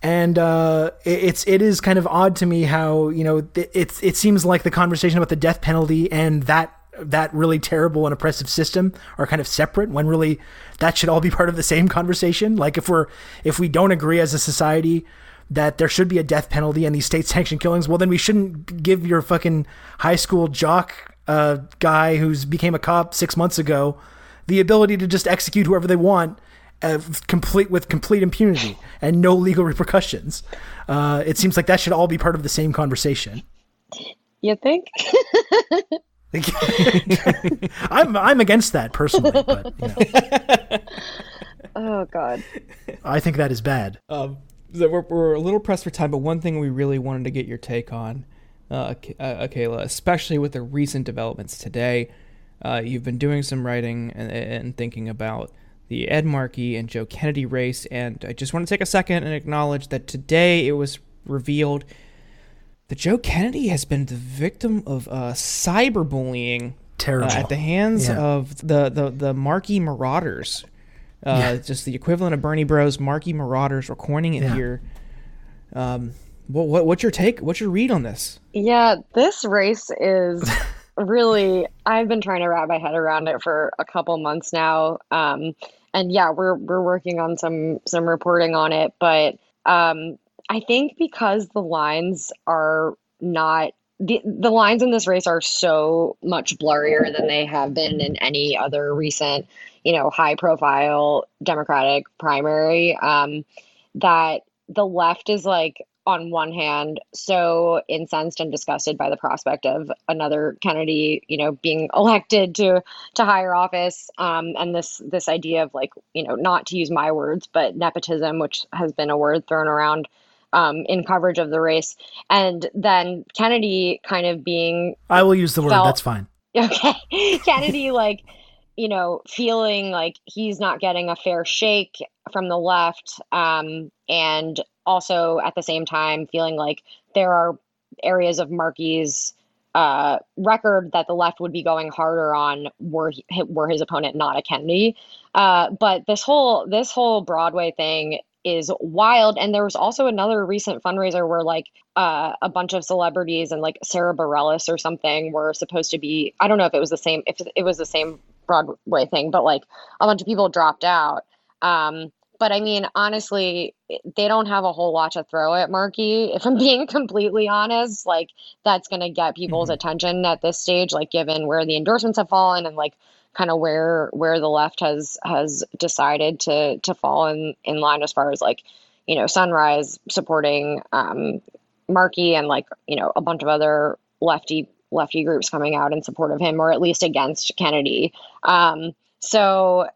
and uh, it, it's it is kind of odd to me how you know it, it it seems like the conversation about the death penalty and that that really terrible and oppressive system are kind of separate when really that should all be (laughs) part of the same conversation like if we're if we don't agree as a society that there should be a death penalty and these state sanctioned killings well then we shouldn't give your fucking high school jock uh, guy who's became a cop six months ago the ability to just execute whoever they want uh, complete with complete impunity and no legal repercussions. Uh, it seems like that should all be part of the same conversation. You think? (laughs) (laughs) I'm I'm against that personally, but you know. (laughs) oh god, I think that is bad. Um, we're, we're a little pressed for time, but one thing we really wanted to get your take on, uh, uh, Akela, especially with the recent developments today. Uh, you've been doing some writing and, and thinking about the Ed Markey and Joe Kennedy race. And I just want to take a second and acknowledge that today it was revealed that Joe Kennedy has been the victim of uh, cyberbullying Uh, at the hands yeah. of the, the, the Markey Marauders. Uh, yeah. Just the equivalent of Bernie Bros. Markey Marauders. We're coining it yeah. here. Um, what, what, what's your take? What's your read on this? Yeah, this race is (laughs) really, I've been trying to wrap my head around it for a couple months now. Um, and yeah, we're we're working on some some reporting on it, but um, I think because the lines are not the, the lines in this race are so much blurrier than they have been in any other recent, you know, high profile Democratic primary. Um, that the left is like on one hand so incensed and disgusted by the prospect of another Kennedy, you know, being elected to to higher office, um, and this this idea of like, you know, not to use my words, but nepotism, which has been a word thrown around um, in coverage of the race, and then Kennedy kind of being I will use the word, that's fine. (laughs) okay, Kennedy like you know feeling like he's not getting a fair shake from the left, um, and also at the same time feeling like there are areas of Markey's uh, record that the left would be going harder on were he, were his opponent not a Kennedy. Uh, but this whole this whole Broadway thing is wild. And there was also another recent fundraiser where like uh, a bunch of celebrities and like Sarah Bareilles or something were supposed to be. I don't know if it was the same if it was the same Broadway thing, but like a bunch of people dropped out. Um, but I mean, honestly, they don't have a whole lot to throw at Markey. If I'm (laughs) being completely honest, like that's going to get people's Mhm. attention at this stage, like given where the endorsements have fallen and like kind of where where the left has has decided to to fall in in line as far as like you know Sunrise supporting um, Markey and like you know a bunch of other lefty lefty groups coming out in support of him or at least against Kennedy. Um, so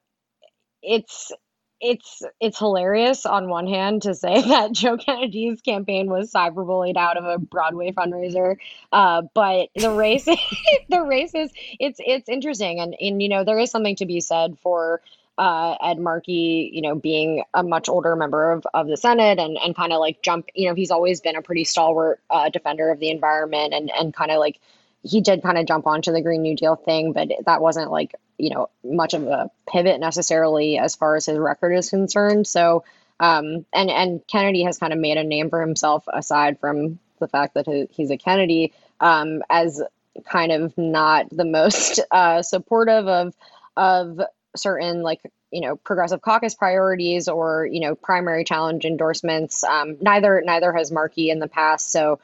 it's it's it's hilarious on one hand to say (laughs) that Joe Kennedy's campaign was cyberbullied out of a Broadway fundraiser, uh, but the race (laughs) (laughs) the race is it's it's interesting. And and you know there is something to be said for uh, Ed Markey, you know, being a much older member of, of the Senate and, and kind of like jump, you know, he's always been a pretty stalwart uh, defender of the environment and, and kind of like he did kind of jump onto the Green New Deal thing, but that wasn't like, you know, much of a pivot necessarily as far as his record is concerned. So, um, and, and Kennedy has kind of made a name for himself aside from the fact that he's a Kennedy um, as kind of not the most (laughs) uh, supportive of, of certain like you know progressive caucus priorities or you know primary challenge endorsements um, neither neither has markey in the past so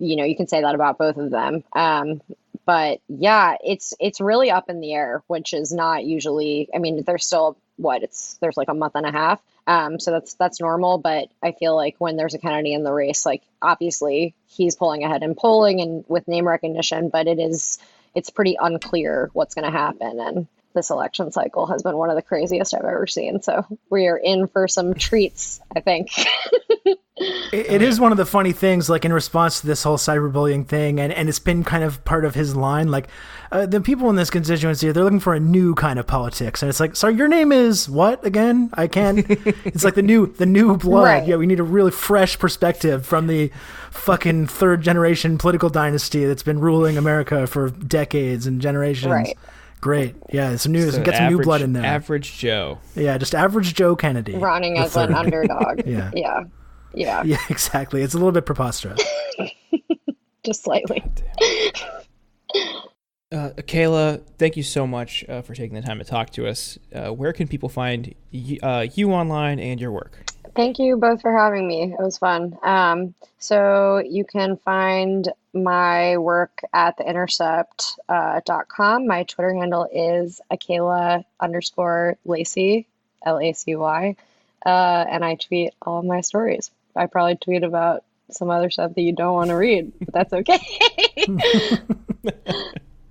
you know you can say that about both of them um, but yeah it's it's really up in the air which is not usually i mean there's still what it's there's like a month and a half um, so that's that's normal but i feel like when there's a kennedy in the race like obviously he's pulling ahead in polling and with name recognition but it is it's pretty unclear what's going to happen and this election cycle has been one of the craziest I've ever seen. So we are in for some treats, I think. (laughs) It, it is one of the funny things, like in response to this whole cyberbullying thing, and, and it's been kind of part of his line. Like uh, the people in this constituency, they're looking for a new kind of politics, and it's like, sorry, your name is what again? I can't. (laughs) it's like the new the new blood. Right. Yeah, we need a really fresh perspective from the fucking third generation political dynasty that's been ruling America for decades and generations. Right. Great. Yeah, some new So get some new blood in there. Average Joe. yeah, just average Joe Kennedy. Running the as an underdog. (laughs) Yeah. Yeah. Yeah. Yeah, (laughs) exactly. It's a little bit preposterous. (laughs) Just slightly. (laughs) Uh, Akela, thank you so much uh, for taking the time to talk to us. Uh, where can people find y- uh, you online and your work? Thank you both for having me. It was fun. Um, so you can find my work at theintercept.com. Uh, dot com. my Twitter handle is Akela underscore Lacy, L A C Y. Uh, and I tweet all my stories. I probably tweet about some other stuff that you don't want to read, but that's okay. (laughs)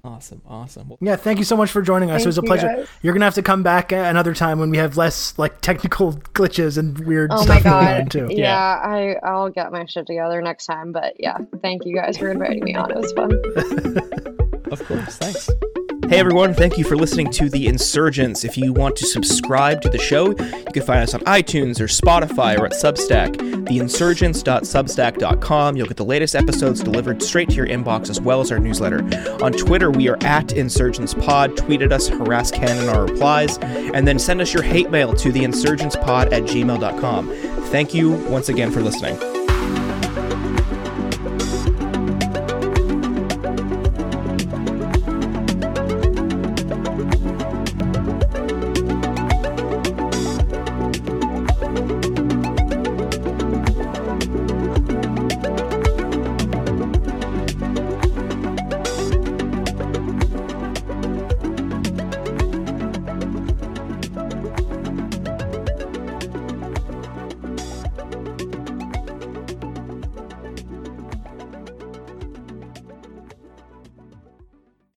Awesome, awesome. Well, Yeah, thank you so much for joining us. it was a pleasure. guys. You're gonna have to come back another time when we have less like technical glitches and weird oh stuff my going on god. too. Yeah, I, I'll get my shit together next time. But yeah, thank you guys for inviting me on. It was fun. (laughs) of course, thanks. Hey everyone, thank you for listening to The Insurgents. If you want to subscribe to the show, you can find us on iTunes or Spotify or at Substack, theinsurgents.substack.com. You'll get the latest episodes delivered straight to your inbox as well as our newsletter. On Twitter, we are at InsurgentsPod. Tweet at us, harass Ken in our replies, and then send us your hate mail to theinsurgentspod at gmail.com. Thank you once again for listening.